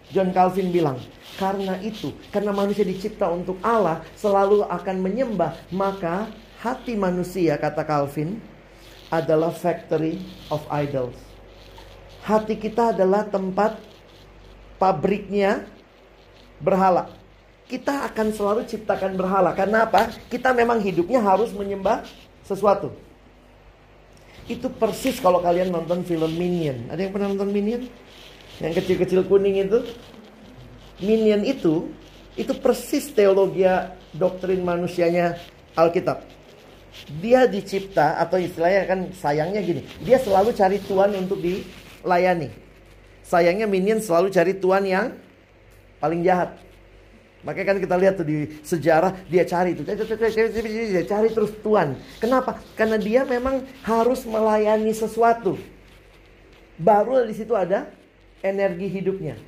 John Calvin bilang, karena itu, karena manusia dicipta untuk Allah, selalu akan menyembah, maka hati manusia, kata Calvin, adalah factory of idols. Hati kita adalah tempat pabriknya berhala. Kita akan selalu ciptakan berhala. Karena apa? Kita memang hidupnya harus menyembah sesuatu. Itu persis kalau kalian nonton film Minion. Ada yang pernah nonton Minion? Yang kecil-kecil kuning itu. Minion itu, itu persis teologi doktrin manusianya Alkitab. Dia dicipta atau istilahnya kan sayangnya gini. Dia selalu cari Tuhan untuk dilayani. Sayangnya Minion selalu cari Tuhan yang paling jahat. Makanya kan kita lihat tuh di sejarah dia cari itu, dia cari terus Tuhan. Kenapa? Karena dia memang harus melayani sesuatu. Baru di situ ada energi hidupnya.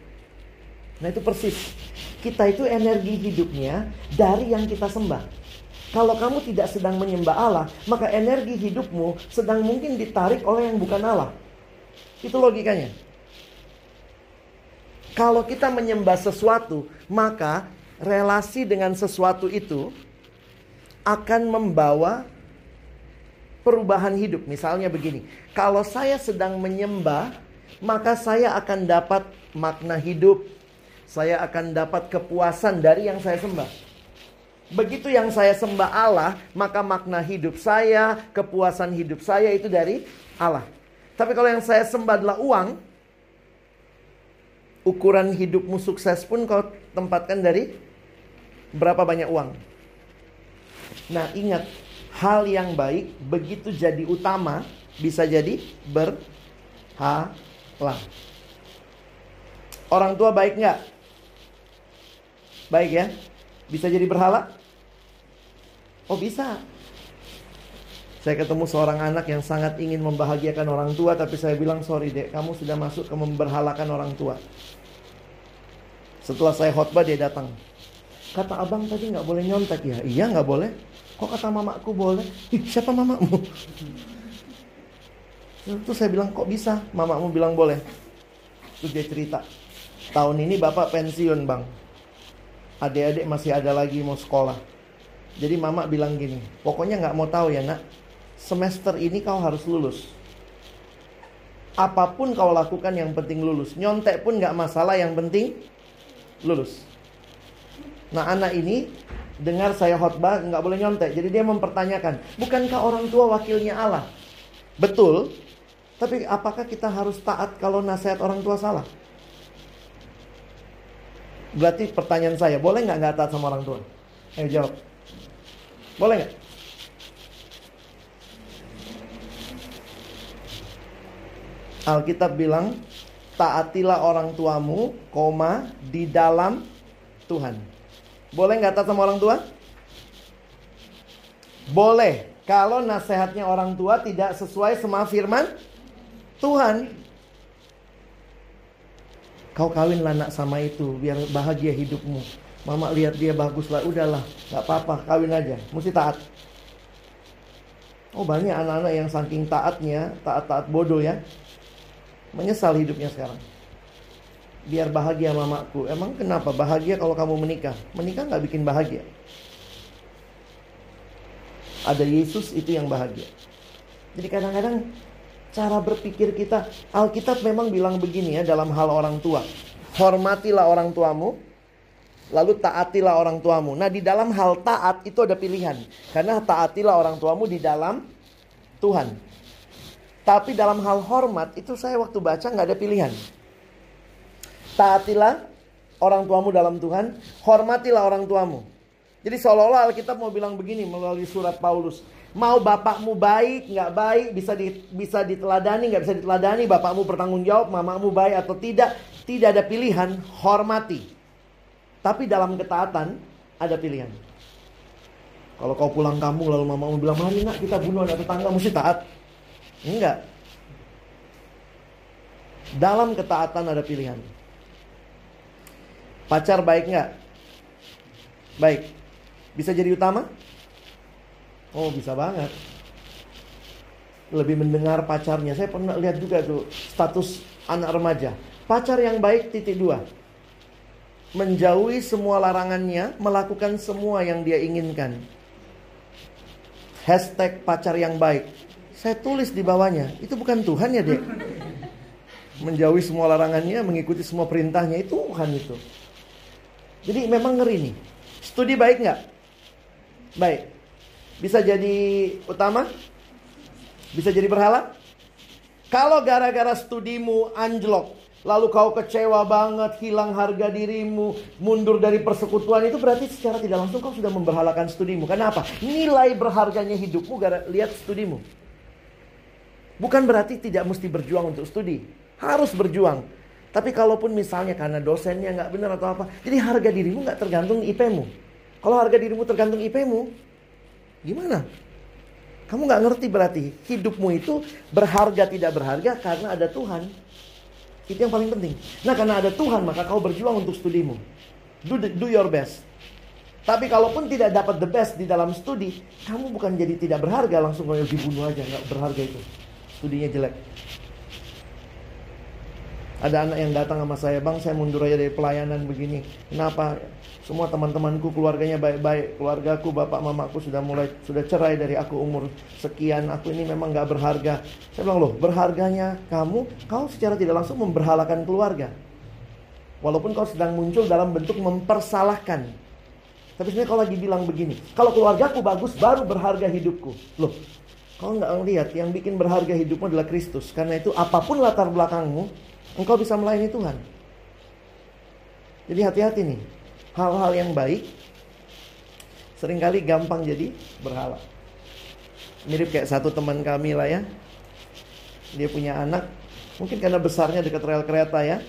Nah itu persis. Kita itu energi hidupnya dari yang kita sembah. Kalau kamu tidak sedang menyembah Allah, maka energi hidupmu sedang mungkin ditarik oleh yang bukan Allah. Itu logikanya. Kalau kita menyembah sesuatu, maka relasi dengan sesuatu itu akan membawa perubahan hidup. Misalnya begini, kalau saya sedang menyembah, maka saya akan dapat makna hidup. Saya akan dapat kepuasan dari yang saya sembah. Begitu yang saya sembah Allah, maka makna hidup saya, kepuasan hidup saya itu dari Allah. Tapi kalau yang saya sembah adalah uang, ukuran hidupmu sukses pun kau tempatkan dari berapa banyak uang. Nah, ingat, hal yang baik begitu jadi utama bisa jadi berhala. Orang tua baik nggak? Baik ya? Bisa jadi berhala? Oh bisa. Saya ketemu seorang anak yang sangat ingin membahagiakan orang tua Tapi saya bilang sorry dek kamu sudah masuk ke memberhalakan orang tua Setelah saya khotbah dia datang Kata abang tadi nggak boleh nyontek ya? Iya nggak boleh. Kok kata mamaku boleh? Ih, siapa mamamu? Itu saya bilang kok bisa? Mamamu bilang boleh. Itu dia cerita. Tahun ini bapak pensiun bang. Adik-adik masih ada lagi mau sekolah. Jadi mama bilang gini, pokoknya nggak mau tahu ya nak. Semester ini kau harus lulus. Apa pun kau lakukan yang penting lulus. Nyontek pun nggak masalah, yang penting lulus. Nah anak ini dengar saya khotbah nggak boleh nyontek. Jadi dia mempertanyakan, bukankah orang tua wakilnya Allah? Betul. Tapi apakah kita harus taat kalau nasihat orang tua salah? Berarti pertanyaan saya, boleh nggak nggak taat sama orang tua? Ayo jawab. Boleh nggak? Alkitab bilang, taatilah orang tuamu, koma, di dalam Tuhan. Boleh nggak taat sama orang tua? Boleh kalau nasihatnya orang tua tidak sesuai sama firman Tuhan. Kau kawinlah nak sama itu biar bahagia hidupmu. Mama lihat dia bagus lah, udahlah, nggak apa-apa, kawin aja. Mesti taat. Oh banyak anak-anak yang saking taatnya, taat-taat bodoh ya. Menyesal hidupnya sekarang. Biar bahagia mamaku. Emang kenapa bahagia kalau kamu menikah? Menikah nggak bikin bahagia. Ada Yesus itu yang bahagia. Jadi kadang-kadang cara berpikir kita, Alkitab memang bilang begini ya dalam hal orang tua. Hormatilah orang tuamu, lalu taatilah orang tuamu. Nah, di dalam hal taat itu ada pilihan. Karena taatilah orang tuamu di dalam Tuhan. Tapi dalam hal hormat itu saya waktu baca nggak ada pilihan. Taatilah orang tuamu dalam Tuhan, hormatilah orang tuamu. Jadi seolah-olah Alkitab mau bilang begini melalui surat Paulus. Mau bapakmu baik, nggak baik, bisa di, bisa diteladani, nggak bisa diteladani, bapakmu bertanggung jawab, mamamu baik atau tidak, tidak ada pilihan, hormati. Tapi dalam ketaatan ada pilihan. Kalau kau pulang kampung lalu mamamu bilang, mari nak kita bunuh anak tetangga, mesti taat. Enggak. Dalam ketaatan ada pilihan. Pacar baik nggak? Baik. Bisa jadi utama? Oh bisa banget. Lebih mendengar pacarnya. Saya pernah lihat juga tuh status anak remaja. Pacar yang baik titik dua. Menjauhi semua larangannya, melakukan semua yang dia inginkan. Hashtag pacar yang baik. Saya tulis di bawahnya. Itu bukan Tuhan ya dek. Menjauhi semua larangannya, mengikuti semua perintahnya. Itu Tuhan itu. Jadi memang ngeri nih. Studi baik nggak? Baik. Bisa jadi utama? Bisa jadi berhala? Kalau gara-gara studimu anjlok, lalu kau kecewa banget, hilang harga dirimu, mundur dari persekutuan itu berarti secara tidak langsung kau sudah memberhalakan studimu. Kenapa? Nilai berharganya hidupmu gara lihat studimu. Bukan berarti tidak mesti berjuang untuk studi. Harus berjuang. Tapi kalaupun misalnya karena dosennya nggak benar atau apa, jadi harga dirimu nggak tergantung IP-mu. Kalau harga dirimu tergantung IP-mu, gimana? Kamu nggak ngerti berarti hidupmu itu berharga tidak berharga karena ada Tuhan. Itu yang paling penting. Nah karena ada Tuhan maka kau berjuang untuk studimu. Do, the, do your best. Tapi kalaupun tidak dapat the best di dalam studi, kamu bukan jadi tidak berharga langsung dibunuh aja nggak berharga itu. Studinya jelek. Ada anak yang datang sama saya, bang saya mundur aja dari pelayanan begini. Kenapa? Semua teman-temanku keluarganya baik-baik, keluargaku bapak mamaku sudah mulai sudah cerai dari aku umur sekian. Aku ini memang nggak berharga. Saya bilang loh, berharganya kamu, kau secara tidak langsung memberhalakan keluarga. Walaupun kau sedang muncul dalam bentuk mempersalahkan. Tapi sebenarnya kau lagi bilang begini, kalau keluargaku bagus baru berharga hidupku. Loh, kau nggak ngelihat yang bikin berharga hidupmu adalah Kristus. Karena itu apa pun latar belakangmu, engkau bisa melayani Tuhan. Jadi hati-hati nih. Hal-hal yang baik sering kali gampang jadi berhala. Mirip kayak satu teman kami lah ya. Dia punya anak, mungkin karena besarnya dekat rel kereta ya.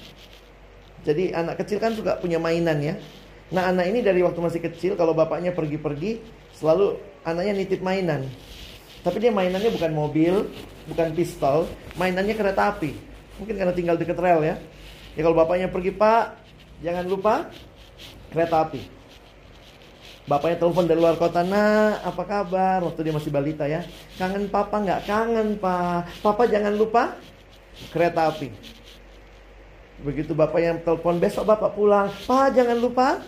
Jadi anak kecil kan juga punya mainan ya. Nah anak ini dari waktu masih kecil kalau bapaknya pergi-pergi selalu anaknya nitip mainan. Tapi dia mainannya bukan mobil, bukan pistol, mainannya kereta api. Mungkin karena tinggal dekat rel ya. Ya kalau bapaknya pergi, Pak, jangan lupa kereta api. Bapaknya telepon dari luar kota, nah apa kabar? Waktu dia masih balita ya. Kangen papa nggak? Kangen pak. Papa jangan lupa kereta api. Begitu bapak yang telepon besok bapak pulang, pak jangan lupa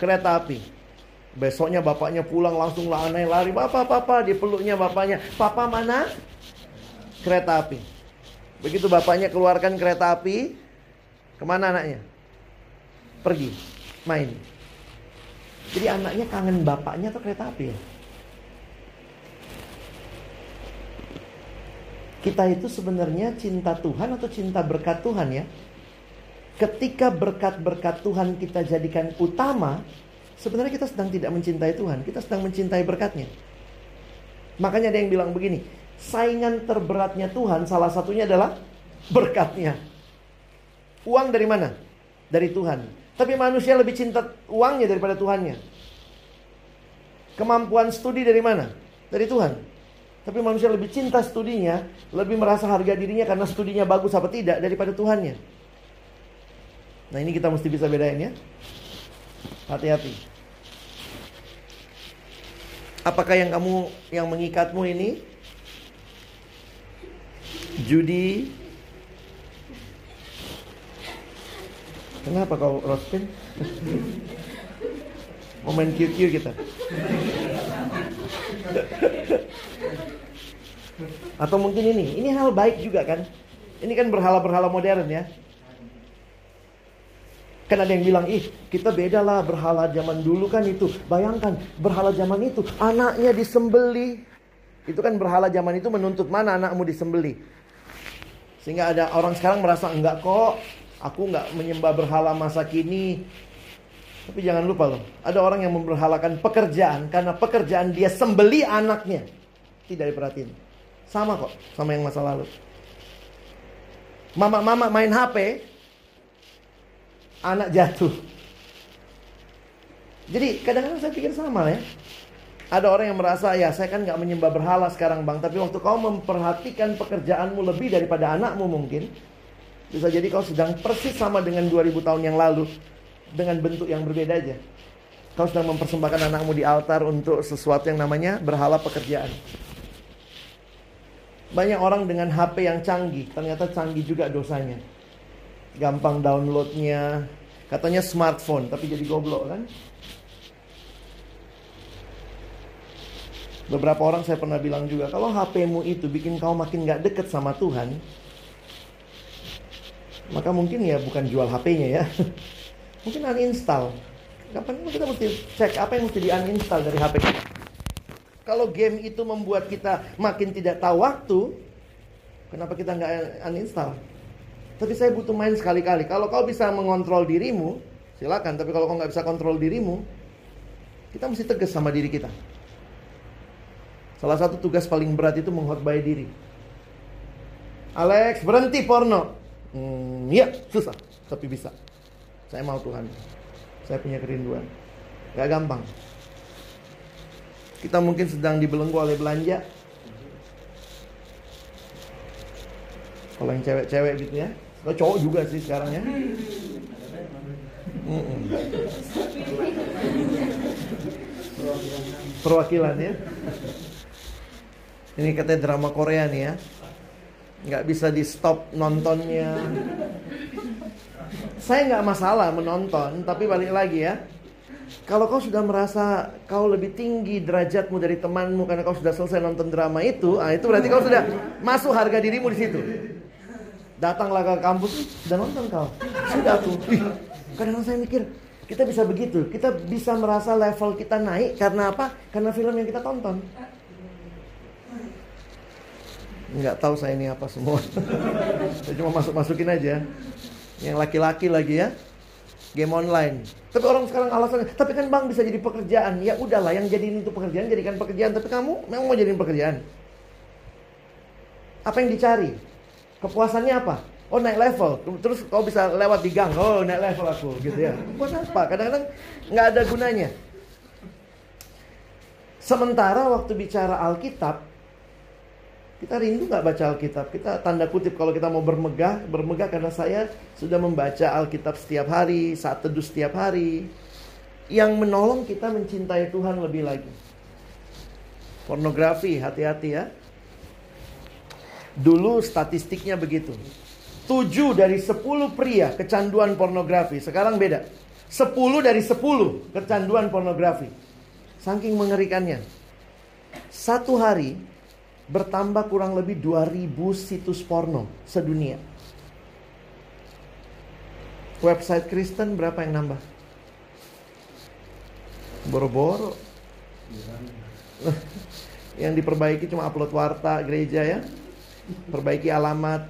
kereta api. Besoknya bapaknya pulang langsung aneh lari, bapak papa di peluknya bapaknya, papa mana? Kereta api. Begitu bapaknya keluarkan kereta api, ke mana anaknya? Pergi, main. Jadi anaknya kangen bapaknya atau kereta api ya? Kita itu sebenarnya cinta Tuhan atau cinta berkat Tuhan ya? Ketika berkat-berkat Tuhan kita jadikan utama, sebenarnya kita sedang tidak mencintai Tuhan, kita sedang mencintai berkatnya. Makanya ada yang bilang begini, saingan terberatnya Tuhan salah satunya adalah berkatnya. Uang dari mana? Dari Tuhan. Tapi manusia lebih cinta uangnya daripada Tuhannya. Kemampuan studi dari mana? dari Tuhan. Tapi manusia lebih cinta studinya, lebih merasa harga dirinya karena studinya bagus apa tidak daripada Tuhannya. Nah ini kita mesti bisa bedain ya. Hati-hati. Apakah yang kamu yang mengikatmu ini judi? Kenapa kau Rospin? Mau main QQ kita. Atau mungkin ini, ini hal baik juga kan? Ini kan berhala-berhala modern ya. Kan ada yang bilang, ih kita beda lah berhala zaman dulu kan itu. Bayangkan, berhala zaman itu anaknya disembeli. Itu kan berhala zaman itu menuntut mana anakmu disembeli. Sehingga ada orang sekarang merasa, enggak kok, aku enggak menyembah berhala masa kini. Tapi jangan lupa loh, ada orang yang memberhalakan pekerjaan karena pekerjaan dia sembeli anaknya. Tidak diperhatiin. Sama kok, sama yang masa lalu. Mama-mama main HP, anak jatuh. Jadi kadang-kadang saya pikir sama ya. Ada orang yang merasa ya saya kan nggak menyembah berhala sekarang bang, tapi waktu kau memperhatikan pekerjaanmu lebih daripada anakmu mungkin, bisa jadi kau sedang persis sama dengan 2000 tahun yang lalu dengan bentuk yang berbeda aja. Kau sedang mempersembahkan anakmu di altar untuk sesuatu yang namanya berhala pekerjaan. Banyak orang dengan HP yang canggih, ternyata canggih juga dosanya gampang downloadnya. Katanya smartphone, tapi jadi goblok kan? Beberapa orang saya pernah bilang juga, kalau HPmu itu bikin kau makin gak deket sama Tuhan, maka mungkin ya bukan jual HP-nya ya. mungkin uninstall. Kapan kita mesti cek apa yang mesti di uninstall dari HP kita. Kalau game itu membuat kita makin tidak tahu waktu, kenapa kita nggak uninstall? Tapi saya butuh main sekali-kali. Kalau kau bisa mengontrol dirimu, silakan. Tapi kalau kau nggak bisa kontrol dirimu, kita mesti tegas sama diri kita. Salah satu tugas paling berat itu menghotbah diri. Alex, berhenti porno. Hmm, iya, susah, tapi bisa. Saya mau Tuhan. Saya punya kerinduan. Gak gampang. Kita mungkin sedang dibelenggu oleh belanja. Kalau yang cewek-cewek gitu ya. Lo cowok juga sih sekarang ya. Mm-mm. Perwakilan ya. Ini katanya drama Korea nih ya. Nggak bisa di stop nontonnya. Saya nggak masalah menonton, tapi balik lagi ya. Kalau kau sudah merasa kau lebih tinggi derajatmu dari temanmu karena kau sudah selesai nonton drama itu, ah itu berarti kau sudah masuk harga dirimu di situ. Datanglah ke kampus, sudah nonton kau. Sudah tuh. kadang-kadang saya mikir, kita bisa begitu. Kita bisa merasa level kita naik karena apa? Karena film yang kita tonton. Nggak tahu saya ini apa semua. saya cuma masuk-masukin aja. Yang laki-laki lagi ya. Game online. Tapi orang sekarang alasannya, tapi kan bang bisa jadi pekerjaan. Ya udahlah, yang jadiin itu pekerjaan, jadikan pekerjaan. Tapi kamu memang mau jadiin pekerjaan. Apa yang dicari? Kepuasannya apa? Oh naik level, terus kau bisa lewat di gang, oh naik level aku gitu ya. Buat apa? Kadang-kadang nggak ada gunanya. Sementara waktu bicara Alkitab, kita rindu nggak baca Alkitab? Kita tanda kutip kalau kita mau bermegah, bermegah karena saya sudah membaca Alkitab setiap hari, saat teduh setiap hari. Yang menolong kita mencintai Tuhan lebih lagi. Pornografi, hati-hati ya. Dulu statistiknya begitu. 7 dari 10 pria kecanduan pornografi. Sekarang beda. 10 dari 10 kecanduan pornografi. Saking mengerikannya. Satu hari bertambah kurang lebih 2000 situs porno sedunia. Website Kristen berapa yang nambah? Boro-boro. yang diperbaiki cuma upload warta gereja ya perbaiki alamat.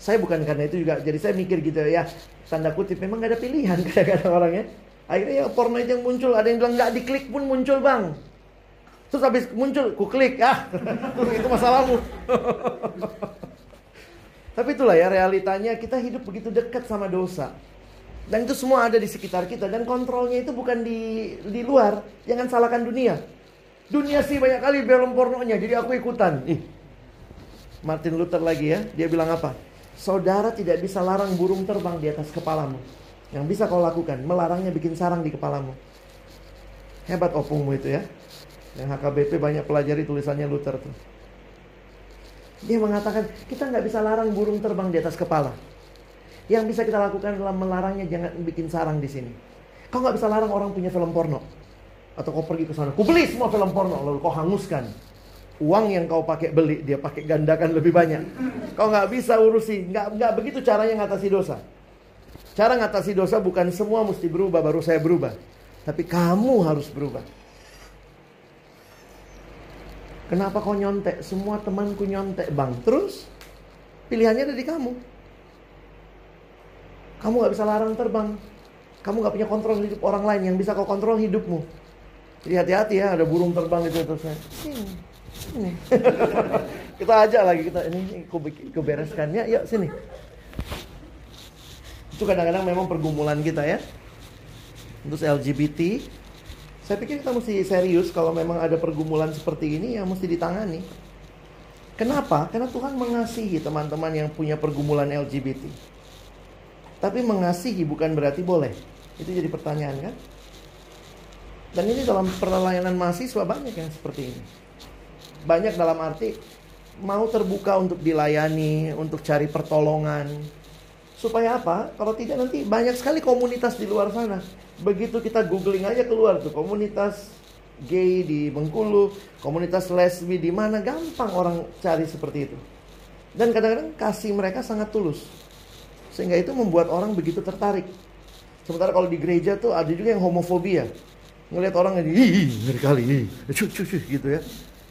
Saya bukan karena itu juga, jadi saya mikir gitu ya, tanda kutip memang gak ada pilihan kadang-kadang orangnya. Akhirnya ya porno itu yang muncul, ada yang bilang nggak diklik pun muncul bang. Terus habis muncul, ku klik, ah, itu masalahmu. Tapi itulah ya realitanya kita hidup begitu dekat sama dosa. Dan itu semua ada di sekitar kita dan kontrolnya itu bukan di di luar. Jangan salahkan dunia. Dunia sih banyak kali film pornonya, jadi aku ikutan. Ih, Martin Luther lagi ya, dia bilang apa? Saudara tidak bisa larang burung terbang di atas kepalamu. Yang bisa kau lakukan, melarangnya bikin sarang di kepalamu. Hebat opungmu itu ya. Yang HKBP banyak pelajari tulisannya Luther tuh. Dia mengatakan, kita nggak bisa larang burung terbang di atas kepala. Yang bisa kita lakukan adalah melarangnya jangan bikin sarang di sini. Kau nggak bisa larang orang punya film porno. Atau kau pergi ke sana, kau beli semua film porno, lalu kau hanguskan. Uang yang kau pakai beli, dia pakai gandakan lebih banyak. Kau nggak bisa urusi, nggak nggak begitu caranya ngatasi dosa. Cara ngatasi dosa bukan semua mesti berubah baru saya berubah, tapi kamu harus berubah. Kenapa kau nyontek? Semua temanku nyontek bang. Terus pilihannya ada di kamu. Kamu nggak bisa larang terbang. Kamu nggak punya kontrol hidup orang lain. Yang bisa kau kontrol hidupmu. Jadi hati-hati ya, ada burung terbang itu terus. Sini, sini. kita ajak lagi kita ini, ku, bereskannya. Yuk sini. Itu kadang-kadang memang pergumulan kita ya. Terus LGBT, saya pikir kita mesti serius kalau memang ada pergumulan seperti ini yang mesti ditangani. Kenapa? Karena Tuhan mengasihi teman-teman yang punya pergumulan LGBT. Tapi mengasihi bukan berarti boleh. Itu jadi pertanyaan kan? Dan ini dalam perlayanan mahasiswa banyak yang seperti ini. Banyak dalam arti mau terbuka untuk dilayani, untuk cari pertolongan. Supaya apa? Kalau tidak nanti banyak sekali komunitas di luar sana. Begitu kita googling aja keluar tuh komunitas gay di Bengkulu, komunitas lesbi di mana gampang orang cari seperti itu. Dan kadang-kadang kasih mereka sangat tulus. Sehingga itu membuat orang begitu tertarik. Sementara kalau di gereja tuh ada juga yang homofobia ngelihat orang ih ngeri kali cuh cuh cuh gitu ya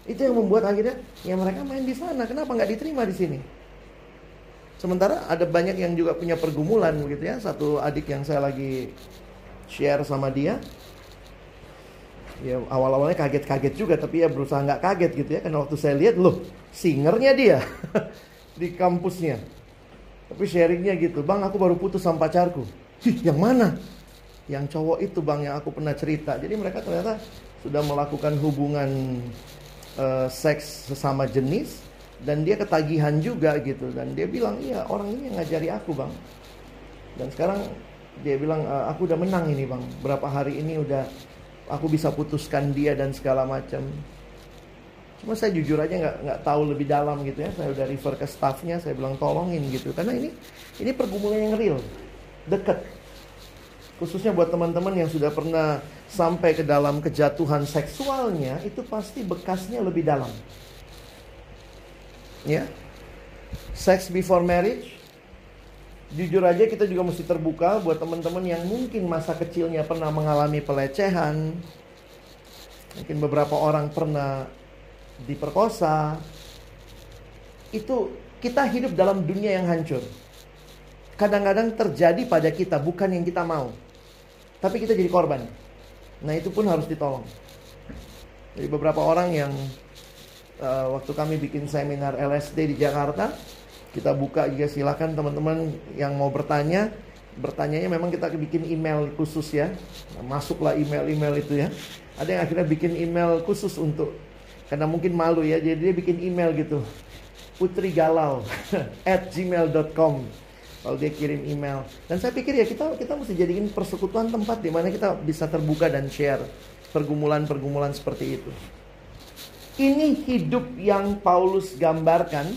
itu yang membuat akhirnya ya mereka main di sana. Kenapa nggak diterima di sini? Sementara ada banyak yang juga punya pergumulan begitu ya. Satu adik yang saya lagi share sama dia. Ya awal-awalnya kaget-kaget juga tapi ya berusaha nggak kaget gitu ya. Karena waktu saya lihat loh singernya dia di kampusnya. Tapi sharingnya gitu bang aku baru putus sama pacarku. Hih, yang mana? Yang cowok itu bang yang aku pernah cerita. Jadi mereka ternyata sudah melakukan hubungan uh, seks sesama jenis dan dia ketagihan juga gitu. Dan dia bilang iya orang ini yang ngajari aku bang. Dan sekarang dia bilang e, aku udah menang ini bang. Berapa hari ini udah aku bisa putuskan dia dan segala macam. Cuma saya jujur aja nggak nggak tahu lebih dalam gitu ya. Saya udah refer ke staffnya saya bilang tolongin gitu. Karena ini ini pergumulan yang real deket khususnya buat teman-teman yang sudah pernah sampai ke dalam kejatuhan seksualnya, itu pasti bekasnya lebih dalam. Ya. Sex before marriage. Jujur aja kita juga mesti terbuka buat teman-teman yang mungkin masa kecilnya pernah mengalami pelecehan. Mungkin beberapa orang pernah diperkosa. Itu kita hidup dalam dunia yang hancur kadang-kadang terjadi pada kita bukan yang kita mau tapi kita jadi korban. Nah itu pun harus ditolong. Jadi beberapa orang yang uh, waktu kami bikin seminar LSD di Jakarta, kita buka juga silakan teman-teman yang mau bertanya. Bertanyanya memang kita bikin email khusus ya. Nah, masuklah email-email itu ya. Ada yang akhirnya bikin email khusus untuk karena mungkin malu ya, jadi dia bikin email gitu. Putri Galau at gmail.com kalau dia kirim email. Dan saya pikir ya kita kita mesti jadiin persekutuan tempat di mana kita bisa terbuka dan share pergumulan-pergumulan seperti itu. Ini hidup yang Paulus gambarkan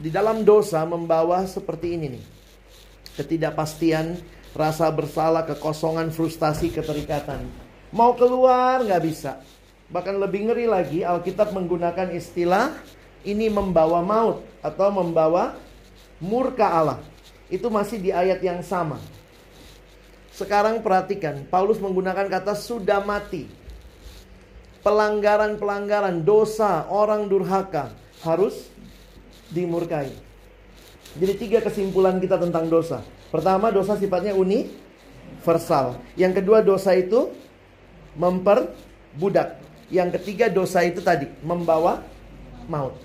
di dalam dosa membawa seperti ini nih. Ketidakpastian, rasa bersalah, kekosongan, frustasi, keterikatan. Mau keluar nggak bisa. Bahkan lebih ngeri lagi Alkitab menggunakan istilah ini membawa maut atau membawa murka Allah itu masih di ayat yang sama. Sekarang perhatikan, Paulus menggunakan kata sudah mati. Pelanggaran-pelanggaran, dosa, orang durhaka harus dimurkai. Jadi tiga kesimpulan kita tentang dosa. Pertama, dosa sifatnya universal. Yang kedua, dosa itu memperbudak. Yang ketiga, dosa itu tadi membawa maut.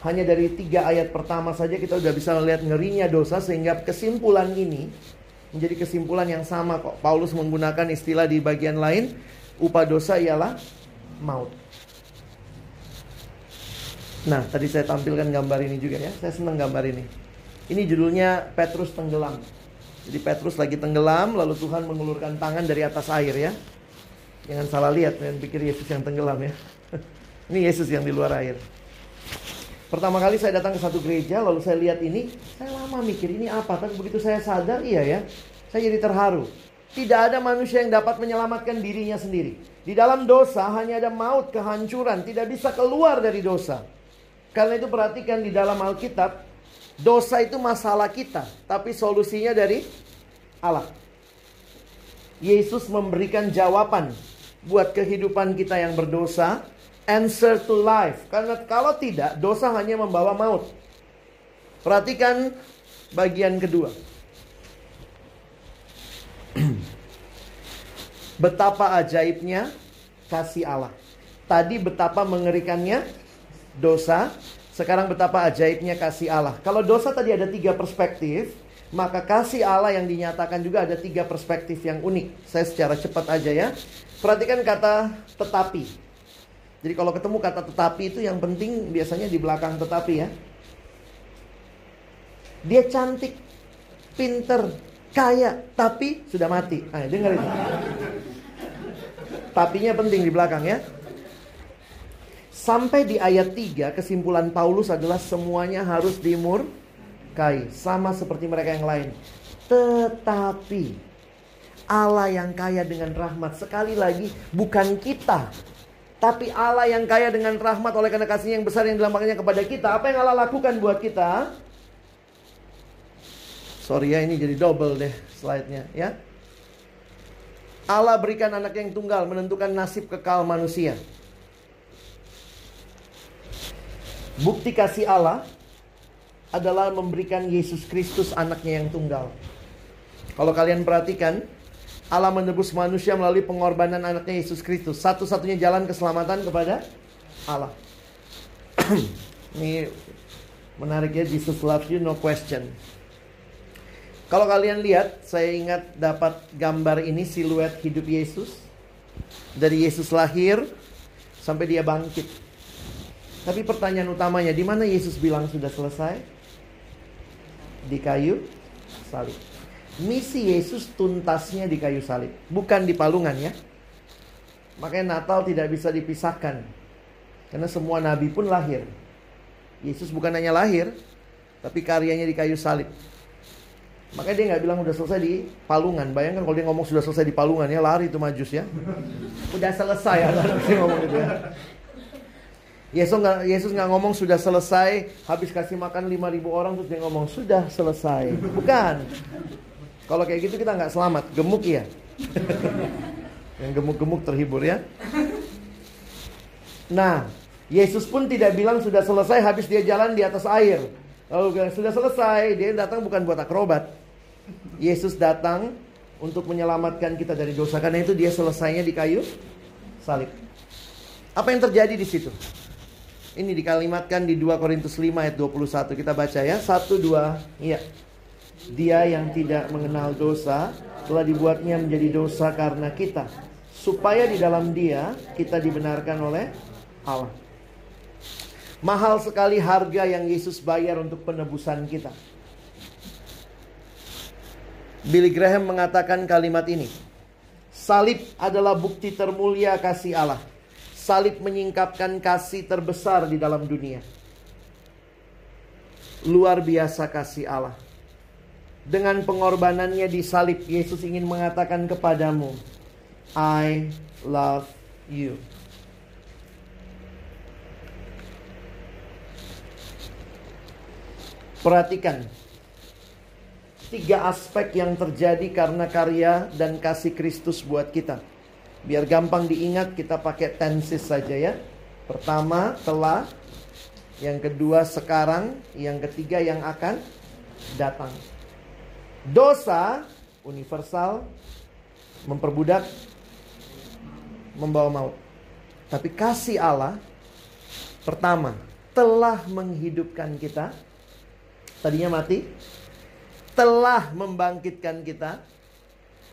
Hanya dari tiga ayat pertama saja kita sudah bisa melihat ngerinya dosa sehingga kesimpulan ini menjadi kesimpulan yang sama kok. Paulus menggunakan istilah di bagian lain, upah dosa ialah maut. Nah, tadi saya tampilkan gambar ini juga ya. Saya senang gambar ini. Ini judulnya Petrus tenggelam. Jadi Petrus lagi tenggelam, lalu Tuhan mengulurkan tangan dari atas air ya. Jangan salah lihat, jangan pikir Yesus yang tenggelam ya. ini Yesus yang di luar air. Pertama kali saya datang ke satu gereja, lalu saya lihat ini, saya lama mikir ini apa. Tapi begitu saya sadar, iya ya, saya jadi terharu. Tidak ada manusia yang dapat menyelamatkan dirinya sendiri. Di dalam dosa hanya ada maut, kehancuran, tidak bisa keluar dari dosa. Karena itu perhatikan di dalam Alkitab, dosa itu masalah kita, tapi solusinya dari Allah. Yesus memberikan jawaban buat kehidupan kita yang berdosa, answer to life. Karena kalau tidak, dosa hanya membawa maut. Perhatikan bagian kedua. betapa ajaibnya kasih Allah. Tadi betapa mengerikannya dosa, sekarang betapa ajaibnya kasih Allah. Kalau dosa tadi ada tiga perspektif, maka kasih Allah yang dinyatakan juga ada tiga perspektif yang unik. Saya secara cepat aja ya. Perhatikan kata tetapi. Jadi kalau ketemu kata tetapi itu yang penting biasanya di belakang tetapi ya. Dia cantik, pinter, kaya, tapi sudah mati. Ayo dengar itu. Tapinya penting di belakang ya. Sampai di ayat 3 kesimpulan Paulus adalah semuanya harus dimurkai. Sama seperti mereka yang lain. Tetapi Allah yang kaya dengan rahmat. Sekali lagi bukan kita. Tapi Allah yang kaya dengan rahmat oleh karena kasih yang besar yang dilambangkannya kepada kita. Apa yang Allah lakukan buat kita? Sorry ya ini jadi double deh slide-nya ya. Allah berikan anak yang tunggal menentukan nasib kekal manusia. Bukti kasih Allah adalah memberikan Yesus Kristus anaknya yang tunggal. Kalau kalian perhatikan, Allah menebus manusia melalui pengorbanan anaknya Yesus Kristus. Satu-satunya jalan keselamatan kepada Allah. Ini menarik ya, Jesus loves you, no question. Kalau kalian lihat, saya ingat dapat gambar ini siluet hidup Yesus. Dari Yesus lahir sampai dia bangkit. Tapi pertanyaan utamanya, di mana Yesus bilang sudah selesai? Di kayu salib. Misi Yesus tuntasnya di kayu salib, bukan di palungan ya. Makanya Natal tidak bisa dipisahkan. Karena semua nabi pun lahir. Yesus bukan hanya lahir, tapi karyanya di kayu salib. Makanya dia nggak bilang udah selesai di palungan. Bayangkan kalau dia ngomong sudah selesai di palungan ya lari itu majus ya. Udah selesai ya dia ngomong gitu ya. Yesus nggak Yesus nggak ngomong sudah selesai habis kasih makan 5000 orang terus dia ngomong sudah selesai. Bukan. Kalau kayak gitu kita nggak selamat, gemuk ya. Yang gemuk-gemuk terhibur ya. Nah, Yesus pun tidak bilang sudah selesai habis dia jalan di atas air. Lalu sudah selesai, dia datang bukan buat akrobat. Yesus datang untuk menyelamatkan kita dari dosa. Karena itu dia selesainya di kayu salib. Apa yang terjadi di situ? Ini dikalimatkan di 2 Korintus 5 ayat 21. Kita baca ya. 1 2. Iya. Dia yang tidak mengenal dosa telah dibuatnya menjadi dosa karena kita. Supaya di dalam dia kita dibenarkan oleh Allah. Mahal sekali harga yang Yesus bayar untuk penebusan kita. Billy Graham mengatakan kalimat ini. Salib adalah bukti termulia kasih Allah salib menyingkapkan kasih terbesar di dalam dunia. Luar biasa kasih Allah. Dengan pengorbanannya di salib, Yesus ingin mengatakan kepadamu, I love you. Perhatikan tiga aspek yang terjadi karena karya dan kasih Kristus buat kita. Biar gampang diingat kita pakai tenses saja ya. Pertama telah, yang kedua sekarang, yang ketiga yang akan datang. Dosa universal memperbudak membawa maut. Tapi kasih Allah pertama telah menghidupkan kita. Tadinya mati, telah membangkitkan kita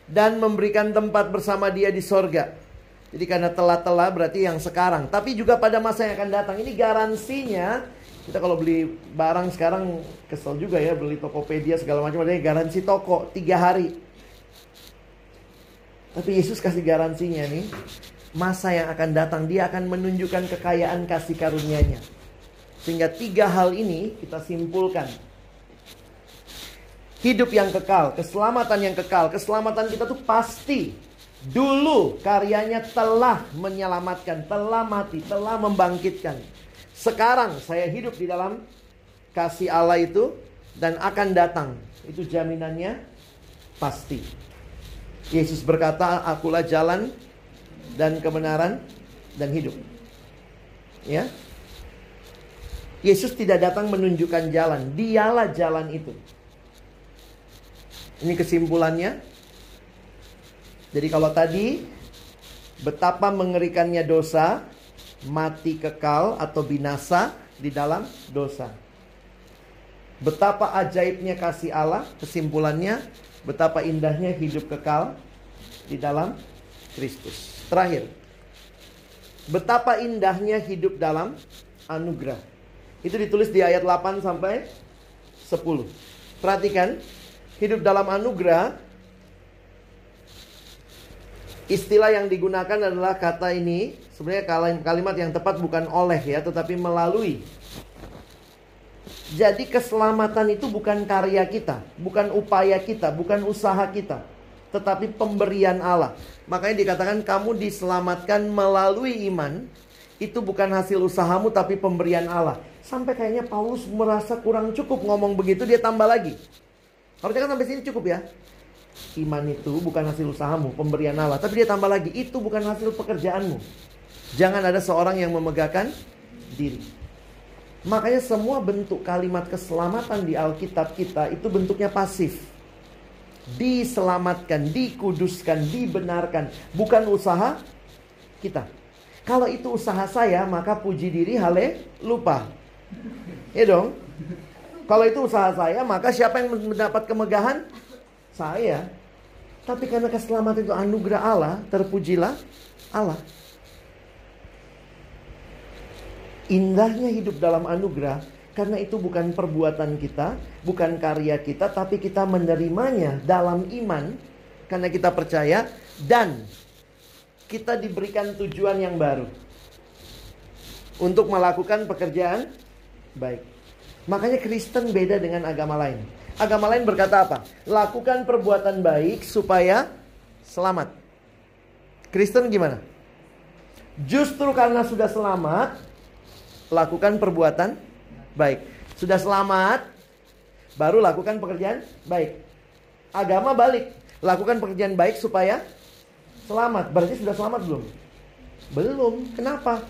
dan memberikan tempat bersama dia di sorga. Jadi karena telah-telah berarti yang sekarang. Tapi juga pada masa yang akan datang. Ini garansinya. Kita kalau beli barang sekarang kesel juga ya. Beli Tokopedia segala macam. Ada garansi toko. Tiga hari. Tapi Yesus kasih garansinya nih. Masa yang akan datang. Dia akan menunjukkan kekayaan kasih karunia-Nya. Sehingga tiga hal ini kita simpulkan. Hidup yang kekal, keselamatan yang kekal, keselamatan kita tuh pasti Dulu karyanya telah menyelamatkan, telah mati, telah membangkitkan. Sekarang saya hidup di dalam kasih Allah itu dan akan datang. Itu jaminannya pasti. Yesus berkata, "Akulah jalan dan kebenaran dan hidup." Ya. Yesus tidak datang menunjukkan jalan, dialah jalan itu. Ini kesimpulannya, jadi kalau tadi betapa mengerikannya dosa, mati kekal atau binasa di dalam dosa. Betapa ajaibnya kasih Allah, kesimpulannya betapa indahnya hidup kekal di dalam Kristus. Terakhir, betapa indahnya hidup dalam anugerah. Itu ditulis di ayat 8 sampai 10. Perhatikan, hidup dalam anugerah Istilah yang digunakan adalah kata ini sebenarnya kalimat yang tepat bukan oleh ya, tetapi melalui. Jadi keselamatan itu bukan karya kita, bukan upaya kita, bukan usaha kita, tetapi pemberian Allah. Makanya dikatakan kamu diselamatkan melalui iman, itu bukan hasil usahamu tapi pemberian Allah. Sampai kayaknya Paulus merasa kurang cukup ngomong begitu, dia tambah lagi. Harusnya kan sampai sini cukup ya. Iman itu bukan hasil usahamu, pemberian Allah. Tapi dia tambah lagi, itu bukan hasil pekerjaanmu. Jangan ada seorang yang memegahkan diri. Makanya semua bentuk kalimat keselamatan di Alkitab kita itu bentuknya pasif. Diselamatkan, dikuduskan, dibenarkan. Bukan usaha kita. Kalau itu usaha saya, maka puji diri hale lupa. Ya dong. Kalau itu usaha saya, maka siapa yang mendapat kemegahan? Saya. Tapi karena keselamatan itu anugerah Allah, terpujilah Allah. Indahnya hidup dalam anugerah karena itu bukan perbuatan kita, bukan karya kita, tapi kita menerimanya dalam iman karena kita percaya dan kita diberikan tujuan yang baru untuk melakukan pekerjaan baik. Makanya Kristen beda dengan agama lain. Agama lain berkata apa? Lakukan perbuatan baik supaya selamat. Kristen gimana? Justru karena sudah selamat, lakukan perbuatan baik. Sudah selamat, baru lakukan pekerjaan baik. Agama balik, lakukan pekerjaan baik supaya selamat. Berarti sudah selamat belum? Belum. Kenapa?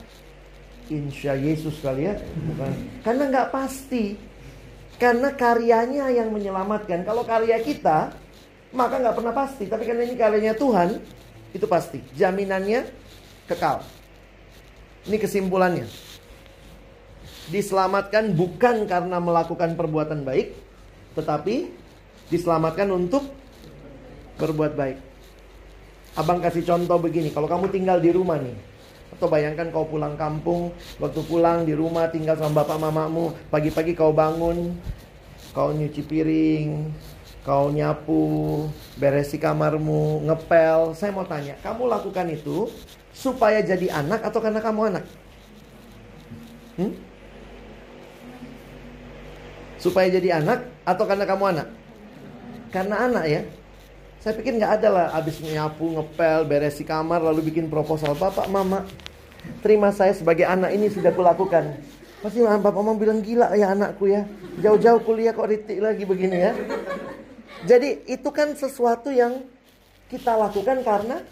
Insya Yesus kali ya, bukan? Karena nggak pasti. Karena karyanya yang menyelamatkan. Kalau karya kita, maka nggak pernah pasti. Tapi karena ini karyanya Tuhan, itu pasti. Jaminannya kekal. Ini kesimpulannya. Diselamatkan bukan karena melakukan perbuatan baik, tetapi diselamatkan untuk berbuat baik. Abang kasih contoh begini, kalau kamu tinggal di rumah nih, atau bayangkan kau pulang kampung, waktu pulang di rumah tinggal sama bapak mamamu, pagi-pagi kau bangun, kau nyuci piring, kau nyapu, beresi kamarmu, ngepel. Saya mau tanya, kamu lakukan itu supaya jadi anak atau karena kamu anak? Hmm? Supaya jadi anak atau karena kamu anak? Karena anak ya. Saya pikir nggak ada lah abis nyapu, ngepel, beresi kamar lalu bikin proposal bapak mama terima saya sebagai anak ini sudah kulakukan. Pasti bapak mama bilang gila ya anakku ya. Jauh-jauh kuliah kok ritik lagi begini ya. Jadi itu kan sesuatu yang kita lakukan karena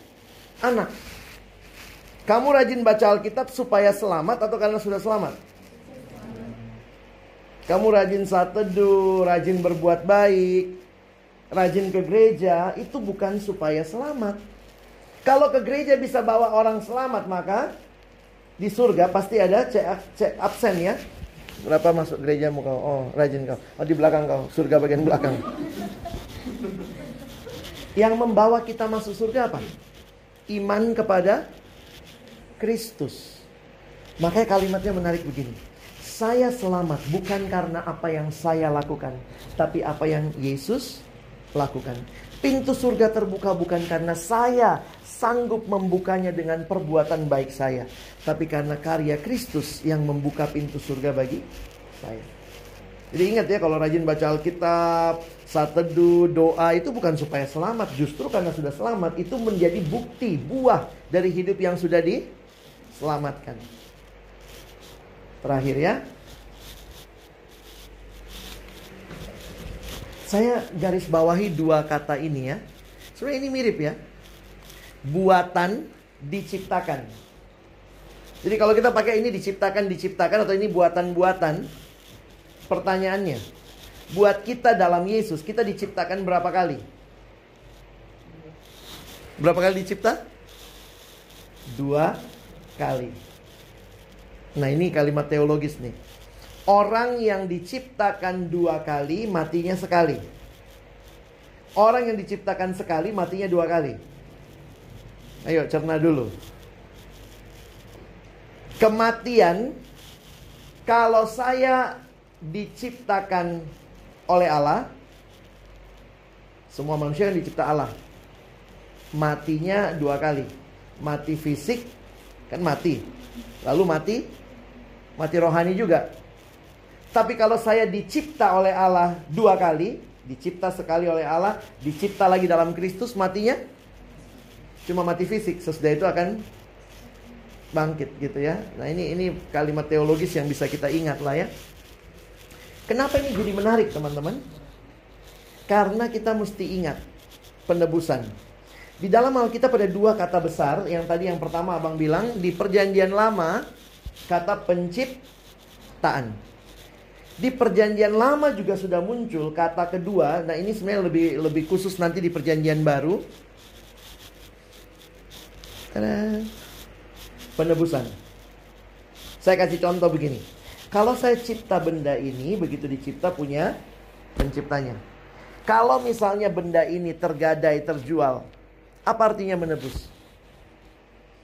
anak. Kamu rajin baca Alkitab supaya selamat atau karena sudah selamat? Kamu rajin saat teduh, rajin berbuat baik, rajin ke gereja, itu bukan supaya selamat. Kalau ke gereja bisa bawa orang selamat, maka di surga pasti ada cek, cek absen ya. Berapa masuk gerejamu kau? Oh, rajin kau. Oh, di belakang kau, surga bagian belakang. Yang membawa kita masuk surga apa? Iman kepada Kristus. Makanya kalimatnya menarik begini. Saya selamat bukan karena apa yang saya lakukan, tapi apa yang Yesus lakukan. Pintu surga terbuka bukan karena saya sanggup membukanya dengan perbuatan baik saya, tapi karena karya Kristus yang membuka pintu surga bagi saya. Jadi ingat ya kalau rajin baca Alkitab, saat teduh, doa itu bukan supaya selamat, justru karena sudah selamat itu menjadi bukti buah dari hidup yang sudah diselamatkan. Terakhir ya. Saya garis bawahi dua kata ini ya. Sebenarnya ini mirip ya. Buatan diciptakan. Jadi kalau kita pakai ini diciptakan diciptakan atau ini buatan-buatan, pertanyaannya, buat kita dalam Yesus, kita diciptakan berapa kali? Berapa kali dicipta? Dua kali. Nah ini kalimat teologis nih. Orang yang diciptakan dua kali, matinya sekali. Orang yang diciptakan sekali, matinya dua kali. Ayo cerna dulu. Kematian, kalau saya diciptakan oleh Allah, semua manusia yang dicipta Allah. Matinya dua kali. Mati fisik, kan mati. Lalu mati, mati rohani juga. Tapi kalau saya dicipta oleh Allah dua kali, dicipta sekali oleh Allah, dicipta lagi dalam Kristus, matinya cuma mati fisik. Sesudah itu akan bangkit gitu ya. Nah ini ini kalimat teologis yang bisa kita ingat lah ya. Kenapa ini jadi menarik teman-teman? Karena kita mesti ingat penebusan. Di dalam Alkitab ada dua kata besar yang tadi yang pertama abang bilang di perjanjian lama kata penciptaan. Di perjanjian lama juga sudah muncul kata kedua. Nah ini sebenarnya lebih lebih khusus nanti di perjanjian baru. Tada. Penebusan. Saya kasih contoh begini. Kalau saya cipta benda ini, begitu dicipta punya penciptanya. Kalau misalnya benda ini tergadai, terjual, apa artinya menebus?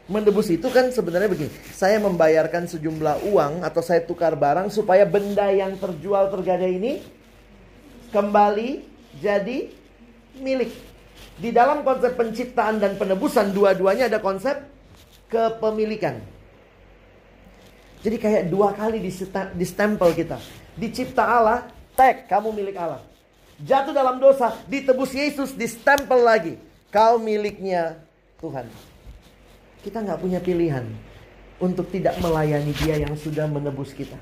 Menebus itu kan sebenarnya begini, saya membayarkan sejumlah uang atau saya tukar barang supaya benda yang terjual tergadai ini kembali jadi milik. Di dalam konsep penciptaan dan penebusan dua-duanya ada konsep kepemilikan. Jadi kayak dua kali di stempel kita. Dicipta Allah, tag kamu milik Allah. Jatuh dalam dosa, ditebus Yesus, di stempel lagi. Kau miliknya Tuhan. Kita nggak punya pilihan untuk tidak melayani dia yang sudah menebus kita.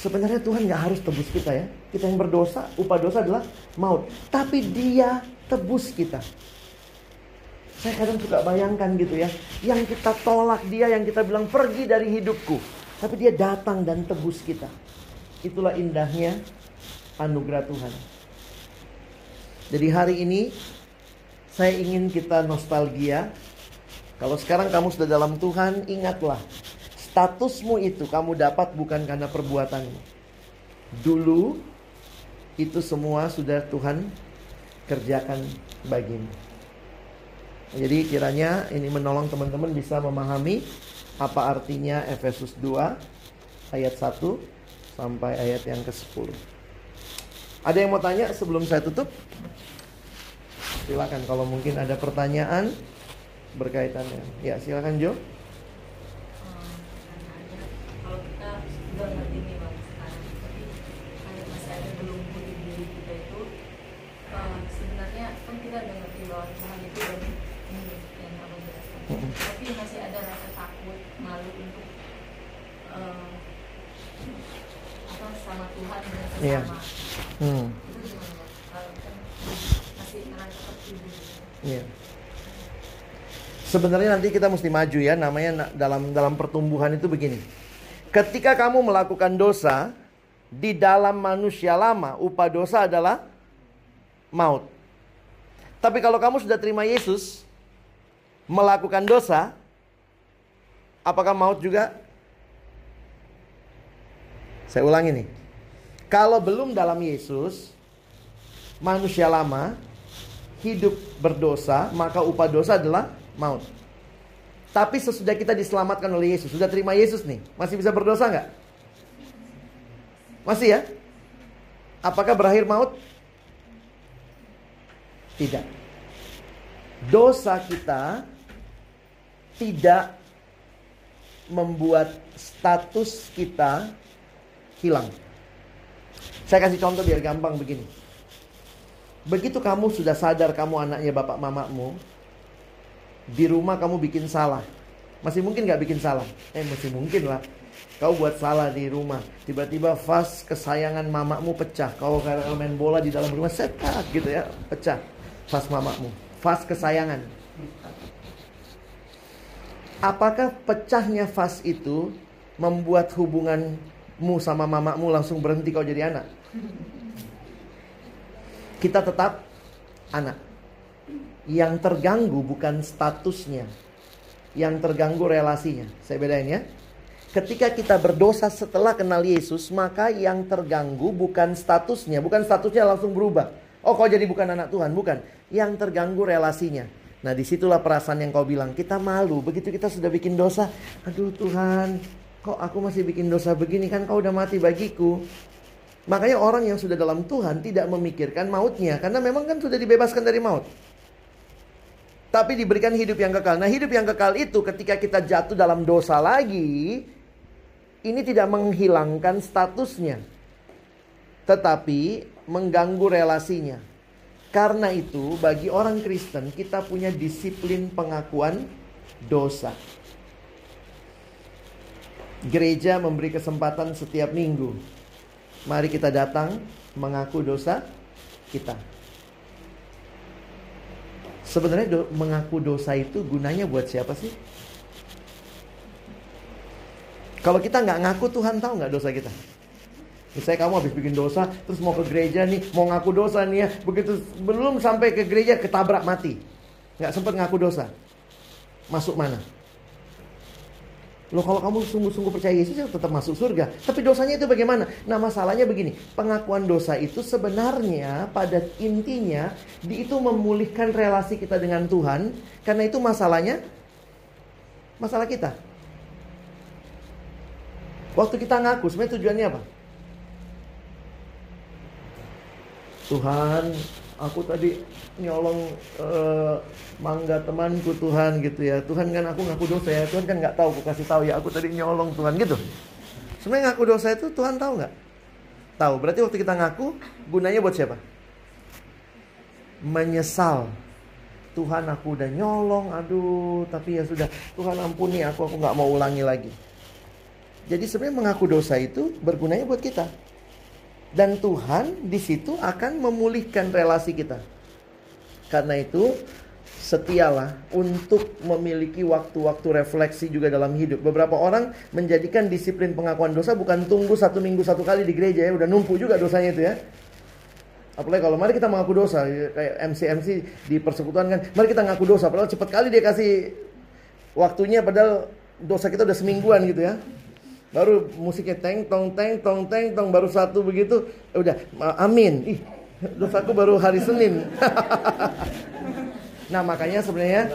Sebenarnya Tuhan nggak harus tebus kita ya. Kita yang berdosa, upah dosa adalah maut. Tapi dia tebus kita. Saya kadang suka bayangkan gitu ya. Yang kita tolak dia, yang kita bilang pergi dari hidupku. Tapi dia datang dan tebus kita. Itulah indahnya anugerah Tuhan. Jadi hari ini saya ingin kita nostalgia. Kalau sekarang kamu sudah dalam Tuhan, ingatlah. Statusmu itu kamu dapat bukan karena perbuatanmu. Dulu itu semua sudah Tuhan kerjakan bagimu. Jadi kiranya ini menolong teman-teman bisa memahami apa artinya Efesus 2 ayat 1 sampai ayat yang ke-10. Ada yang mau tanya sebelum saya tutup? Silakan kalau mungkin ada pertanyaan berkaitannya. Ya, silakan Jo. Iya. Hmm. Iya. Sebenarnya nanti kita mesti maju ya, namanya dalam dalam pertumbuhan itu begini. Ketika kamu melakukan dosa di dalam manusia lama, upah dosa adalah maut. Tapi kalau kamu sudah terima Yesus melakukan dosa, apakah maut juga? Saya ulangi nih. Kalau belum dalam Yesus, manusia lama hidup berdosa, maka upah dosa adalah maut. Tapi sesudah kita diselamatkan oleh Yesus, sudah terima Yesus nih, masih bisa berdosa nggak? Masih ya? Apakah berakhir maut? Tidak. Dosa kita tidak membuat status kita hilang. Saya kasih contoh biar gampang begini. Begitu kamu sudah sadar kamu anaknya bapak mamamu, di rumah kamu bikin salah. Masih mungkin gak bikin salah? Eh masih mungkin lah. Kau buat salah di rumah. Tiba-tiba vas kesayangan mamamu pecah. Kau karena main bola di dalam rumah setak gitu ya. Pecah vas mamamu. Vas kesayangan. Apakah pecahnya vas itu membuat hubunganmu sama mamamu langsung berhenti kau jadi anak? Kita tetap anak. Yang terganggu bukan statusnya. Yang terganggu relasinya. Saya bedain ya. Ketika kita berdosa setelah kenal Yesus, maka yang terganggu bukan statusnya, bukan statusnya langsung berubah. Oh, kau jadi bukan anak Tuhan, bukan. Yang terganggu relasinya. Nah, di situlah perasaan yang kau bilang. Kita malu, begitu kita sudah bikin dosa. Aduh Tuhan, kok aku masih bikin dosa begini kan kau udah mati bagiku. Makanya orang yang sudah dalam Tuhan tidak memikirkan mautnya. Karena memang kan sudah dibebaskan dari maut tapi diberikan hidup yang kekal. Nah, hidup yang kekal itu ketika kita jatuh dalam dosa lagi, ini tidak menghilangkan statusnya, tetapi mengganggu relasinya. Karena itu, bagi orang Kristen, kita punya disiplin pengakuan dosa. Gereja memberi kesempatan setiap minggu. Mari kita datang mengaku dosa kita. Sebenarnya do, mengaku dosa itu gunanya buat siapa sih? Kalau kita nggak ngaku Tuhan tahu nggak dosa kita? Misalnya kamu habis bikin dosa, terus mau ke gereja nih, mau ngaku dosa nih ya, begitu belum sampai ke gereja ketabrak mati, nggak sempat ngaku dosa, masuk mana? Loh kalau kamu sungguh-sungguh percaya Yesus ya tetap masuk surga. Tapi dosanya itu bagaimana? Nah masalahnya begini. Pengakuan dosa itu sebenarnya pada intinya di itu memulihkan relasi kita dengan Tuhan. Karena itu masalahnya masalah kita. Waktu kita ngaku sebenarnya tujuannya apa? Tuhan aku tadi nyolong uh, mangga temanku Tuhan gitu ya. Tuhan kan aku ngaku dosa ya. Tuhan kan nggak tahu. Aku kasih tahu ya. Aku tadi nyolong Tuhan gitu. Sebenarnya ngaku dosa itu Tuhan tahu nggak? Tahu. Berarti waktu kita ngaku gunanya buat siapa? Menyesal. Tuhan aku udah nyolong, aduh, tapi ya sudah, Tuhan ampuni aku, aku nggak mau ulangi lagi. Jadi sebenarnya mengaku dosa itu bergunanya buat kita. Dan Tuhan di situ akan memulihkan relasi kita. Karena itu, setialah untuk memiliki waktu-waktu refleksi juga dalam hidup. Beberapa orang menjadikan disiplin pengakuan dosa bukan tunggu satu minggu satu kali di gereja ya, udah numpuk juga dosanya itu ya. Apalagi kalau mari kita mengaku dosa, kayak MC-MC di persekutuan kan, mari kita ngaku dosa. Padahal cepat kali dia kasih waktunya, padahal dosa kita udah semingguan gitu ya. Baru musiknya teng tong teng tong teng tong baru satu begitu udah amin. Ih, dosaku baru hari Senin. nah, makanya sebenarnya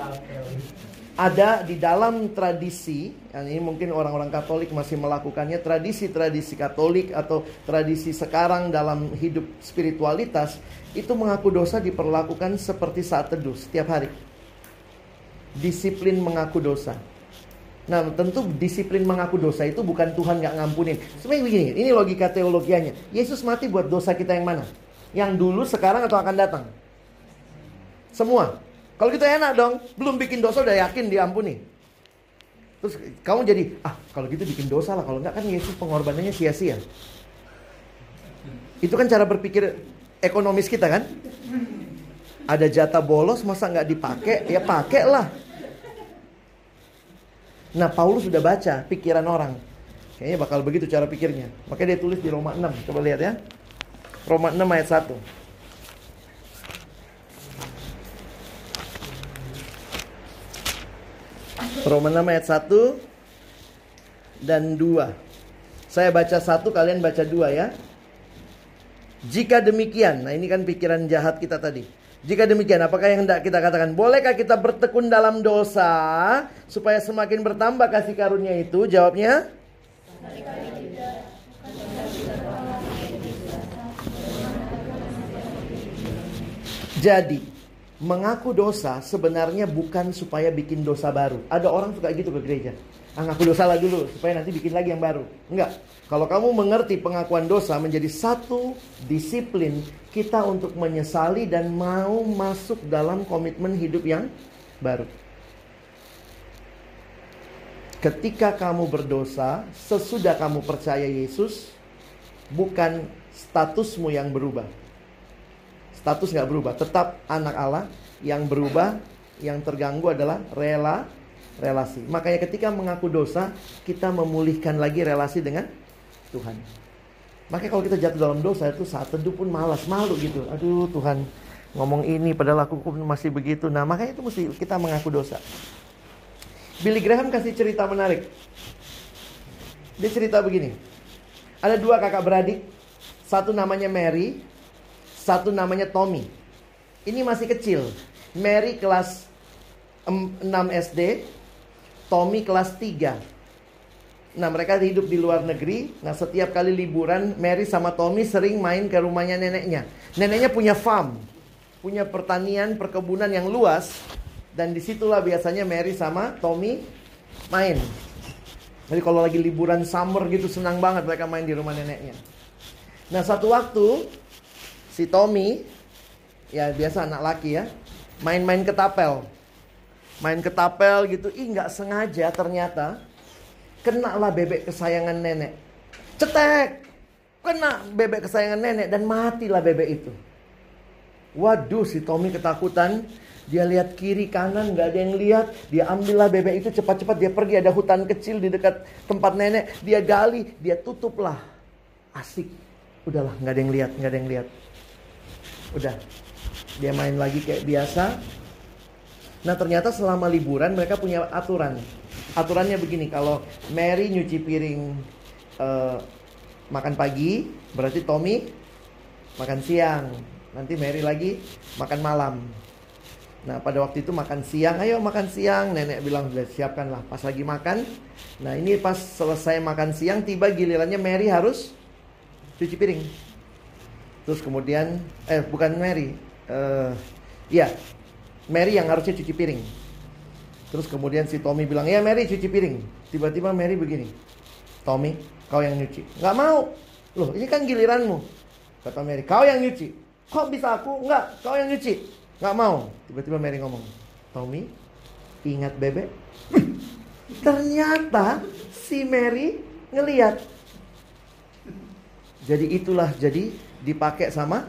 ada di dalam tradisi, ini mungkin orang-orang Katolik masih melakukannya, tradisi-tradisi Katolik atau tradisi sekarang dalam hidup spiritualitas, itu mengaku dosa diperlakukan seperti saat teduh setiap hari. Disiplin mengaku dosa. Nah tentu disiplin mengaku dosa itu bukan Tuhan gak ngampunin. Sebenarnya begini, ini logika teologianya. Yesus mati buat dosa kita yang mana? Yang dulu, sekarang atau akan datang? Semua. Kalau kita enak dong, belum bikin dosa udah yakin diampuni. Terus kamu jadi, ah kalau gitu bikin dosa lah. Kalau enggak kan Yesus pengorbanannya sia-sia. Itu kan cara berpikir ekonomis kita kan? Ada jatah bolos masa nggak dipakai? Ya pakai lah. Nah Paulus sudah baca pikiran orang. Kayaknya bakal begitu cara pikirnya. Makanya dia tulis di Roma 6. Coba lihat ya. Roma 6 ayat 1. Roma 6 ayat 1 dan 2. Saya baca satu, kalian baca dua ya. Jika demikian, nah ini kan pikiran jahat kita tadi. Jika demikian, apakah yang hendak kita katakan? Bolehkah kita bertekun dalam dosa supaya semakin bertambah kasih karunia itu? Jawabnya, Jadi, mengaku dosa sebenarnya bukan supaya bikin dosa baru. Ada orang suka gitu ke gereja. Ah, ngaku dosa lah dulu supaya nanti bikin lagi yang baru. Enggak. Kalau kamu mengerti pengakuan dosa menjadi satu disiplin kita untuk menyesali dan mau masuk dalam komitmen hidup yang baru. Ketika kamu berdosa, sesudah kamu percaya Yesus, bukan statusmu yang berubah. Status nggak berubah, tetap anak Allah. Yang berubah, yang terganggu adalah rela relasi. Makanya ketika mengaku dosa, kita memulihkan lagi relasi dengan Tuhan. Makanya kalau kita jatuh dalam dosa itu saat teduh pun malas, malu gitu. Aduh Tuhan ngomong ini padahal aku masih begitu. Nah makanya itu mesti kita mengaku dosa. Billy Graham kasih cerita menarik. Dia cerita begini. Ada dua kakak beradik. Satu namanya Mary. Satu namanya Tommy. Ini masih kecil. Mary kelas 6 SD. Tommy kelas 3. Nah mereka hidup di luar negeri. Nah setiap kali liburan Mary sama Tommy sering main ke rumahnya neneknya. Neneknya punya farm, punya pertanian, perkebunan yang luas. Dan di situlah biasanya Mary sama Tommy main. Jadi kalau lagi liburan summer gitu senang banget mereka main di rumah neneknya. Nah satu waktu si Tommy, ya biasa anak laki ya, main-main ketapel. Main ketapel gitu, ih nggak sengaja ternyata Kenalah bebek kesayangan nenek. Cetek. Kena bebek kesayangan nenek dan matilah bebek itu. Waduh si Tommy ketakutan. Dia lihat kiri kanan nggak ada yang lihat. Dia ambillah bebek itu cepat-cepat dia pergi ada hutan kecil di dekat tempat nenek. Dia gali, dia tutuplah. Asik. Udahlah nggak ada yang lihat, nggak ada yang lihat. Udah. Dia main lagi kayak biasa. Nah ternyata selama liburan mereka punya aturan aturannya begini kalau Mary nyuci piring uh, makan pagi berarti Tommy makan siang. Nanti Mary lagi makan malam. Nah pada waktu itu makan siang ayo makan siang. Nenek bilang sudah siapkan lah pas lagi makan nah ini pas selesai makan siang tiba gilirannya Mary harus cuci piring. Terus kemudian eh bukan Mary uh, ya Mary yang harusnya cuci piring Terus kemudian si Tommy bilang, ya Mary cuci piring. Tiba-tiba Mary begini, Tommy, kau yang nyuci. Gak mau. Loh, ini kan giliranmu. Kata Mary, kau yang nyuci. Kok bisa aku? Enggak, kau yang nyuci. Gak mau. Tiba-tiba Mary ngomong, Tommy, ingat bebek? Ternyata si Mary ngeliat. Jadi itulah jadi dipakai sama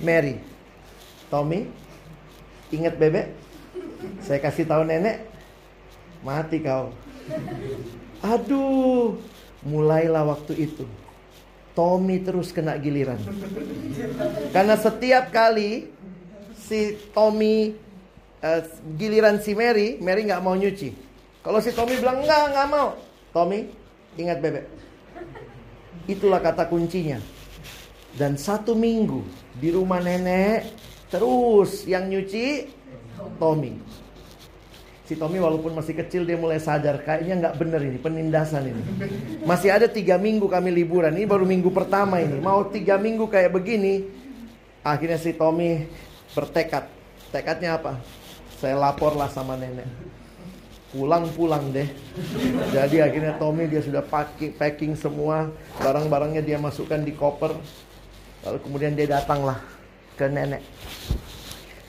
Mary. Tommy, ingat bebek? Saya kasih tahu nenek, Mati kau. Aduh, mulailah waktu itu. Tommy terus kena giliran. Karena setiap kali si Tommy uh, giliran si Mary, Mary nggak mau nyuci. Kalau si Tommy bilang enggak, nggak mau. Tommy, ingat bebek. Itulah kata kuncinya. Dan satu minggu di rumah nenek, terus yang nyuci Tommy si Tommy walaupun masih kecil dia mulai sadar kayaknya nggak bener ini penindasan ini. Masih ada tiga minggu kami liburan ini baru minggu pertama ini mau tiga minggu kayak begini. Akhirnya si Tommy bertekad. Tekadnya apa? Saya laporlah sama nenek. Pulang-pulang deh. Jadi akhirnya Tommy dia sudah packing, packing semua barang-barangnya dia masukkan di koper. Lalu kemudian dia datanglah ke nenek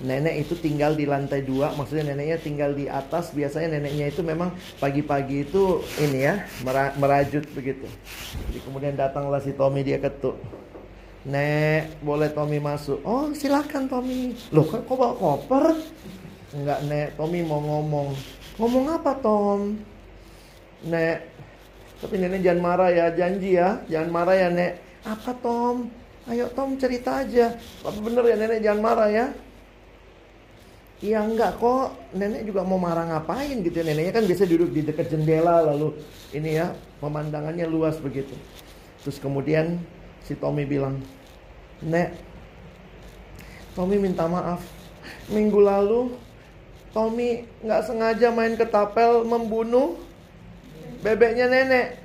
nenek itu tinggal di lantai dua maksudnya neneknya tinggal di atas biasanya neneknya itu memang pagi-pagi itu ini ya merajut begitu jadi kemudian datanglah si Tommy dia ketuk Nek, boleh Tommy masuk? Oh, silakan Tommy. Loh, kok, bawa koper? Enggak, Nek. Tommy mau ngomong. Ngomong apa, Tom? Nek, tapi nenek jangan marah ya, janji ya. Jangan marah ya, Nek. Apa, Tom? Ayo, Tom cerita aja. Apa bener ya, nenek jangan marah ya. Iya enggak kok nenek juga mau marah ngapain gitu ya neneknya kan biasa duduk di dekat jendela lalu ini ya pemandangannya luas begitu terus kemudian si Tommy bilang nek Tommy minta maaf Minggu lalu Tommy nggak sengaja main ketapel membunuh bebeknya nenek.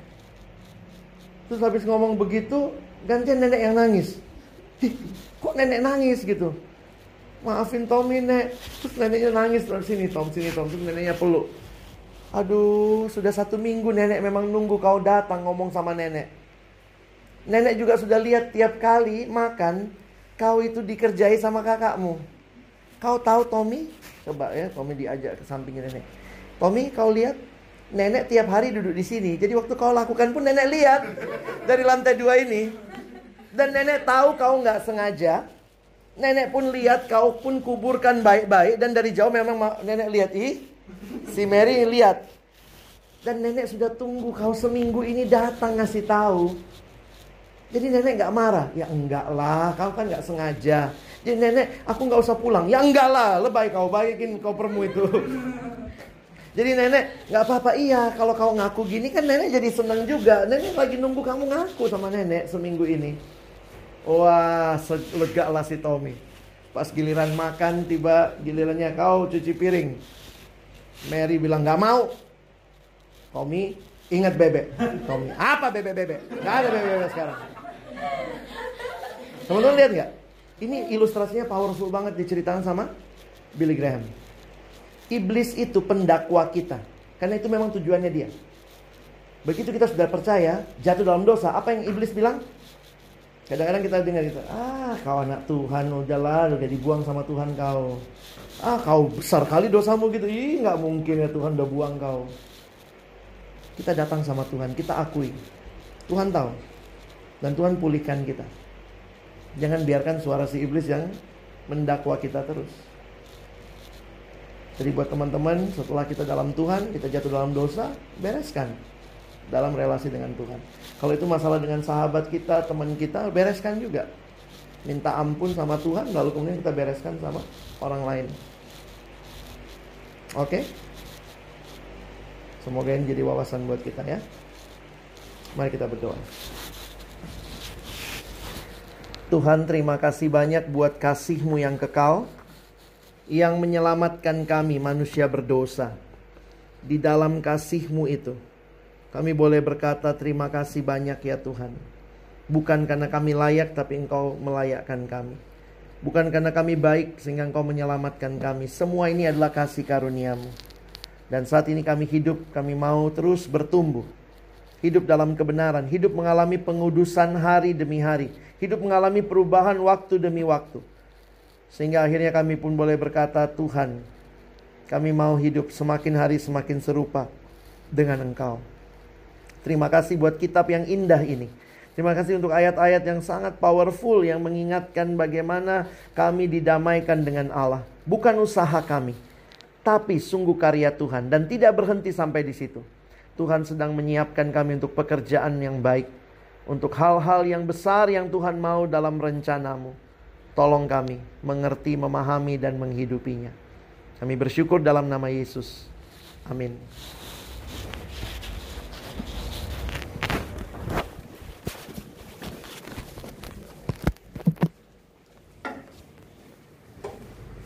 Terus habis ngomong begitu, gantian nenek yang nangis. Ih, kok nenek nangis gitu? Maafin Tommy nek. Terus neneknya nangis dari sini Tom, sini Tom. Terus neneknya peluk. Aduh, sudah satu minggu nenek memang nunggu kau datang ngomong sama nenek. Nenek juga sudah lihat tiap kali makan, kau itu dikerjai sama kakakmu. Kau tahu Tommy? Coba ya, Tommy diajak ke sampingnya nenek. Tommy, kau lihat nenek tiap hari duduk di sini. Jadi waktu kau lakukan pun nenek lihat dari lantai dua ini. Dan nenek tahu kau nggak sengaja. Nenek pun lihat kau pun kuburkan baik-baik dan dari jauh memang nenek lihat ih si Mary lihat. Dan nenek sudah tunggu kau seminggu ini datang ngasih tahu. Jadi nenek nggak marah. Ya enggak lah, kau kan nggak sengaja. Jadi nenek, aku nggak usah pulang. Ya enggak lah, lebay kau baikin kopermu itu. Jadi nenek nggak apa-apa iya kalau kau ngaku gini kan nenek jadi senang juga. Nenek lagi nunggu kamu ngaku sama nenek seminggu ini. Wah, lega lah si Tommy. Pas giliran makan tiba gilirannya kau cuci piring. Mary bilang nggak mau. Tommy ingat bebek. Tommy apa bebek bebek? Gak ada bebek bebek sekarang. Teman-teman lihat nggak? Ini ilustrasinya powerful banget diceritakan sama Billy Graham. Iblis itu pendakwa kita. Karena itu memang tujuannya dia. Begitu kita sudah percaya, jatuh dalam dosa, apa yang iblis bilang? Kadang-kadang kita dengar itu, ah kau anak Tuhan, udahlah udah dibuang sama Tuhan kau. Ah kau besar kali dosamu gitu, ih nggak mungkin ya Tuhan udah buang kau. Kita datang sama Tuhan, kita akui. Tuhan tahu. Dan Tuhan pulihkan kita. Jangan biarkan suara si iblis yang mendakwa kita terus. Jadi buat teman-teman, setelah kita dalam Tuhan, kita jatuh dalam dosa, bereskan dalam relasi dengan Tuhan. Kalau itu masalah dengan sahabat kita, teman kita, bereskan juga. Minta ampun sama Tuhan, lalu kemudian kita bereskan sama orang lain. Oke? Semoga ini jadi wawasan buat kita ya. Mari kita berdoa. Tuhan terima kasih banyak buat kasih-Mu yang kekal Yang menyelamatkan kami manusia berdosa Di dalam kasih-Mu itu Kami boleh berkata terima kasih banyak ya Tuhan. Bukan karena kami layak tapi Engkau melayakkan kami. Bukan karena kami baik sehingga Engkau menyelamatkan kami. Semua ini adalah kasih karuniamu. Dan saat ini kami hidup Kami mau terus bertumbuh. Hidup dalam kebenaran, hidup mengalami pengudusan hari demi hari, hidup mengalami perubahan waktu demi waktu. Sehingga akhirnya kami pun boleh berkata, Tuhan, kami mau hidup semakin hari semakin serupa dengan Engkau. Terima kasih buat kitab yang indah ini. Terima kasih untuk ayat-ayat yang sangat powerful yang mengingatkan bagaimana kami didamaikan dengan Allah. Bukan usaha kami, tapi sungguh karya Tuhan dan tidak berhenti sampai di situ. Tuhan sedang menyiapkan kami untuk pekerjaan yang baik, untuk hal-hal yang besar yang Tuhan mau dalam rencanamu. Tolong kami mengerti, memahami, dan menghidupinya. Kami bersyukur dalam nama Yesus. Amin.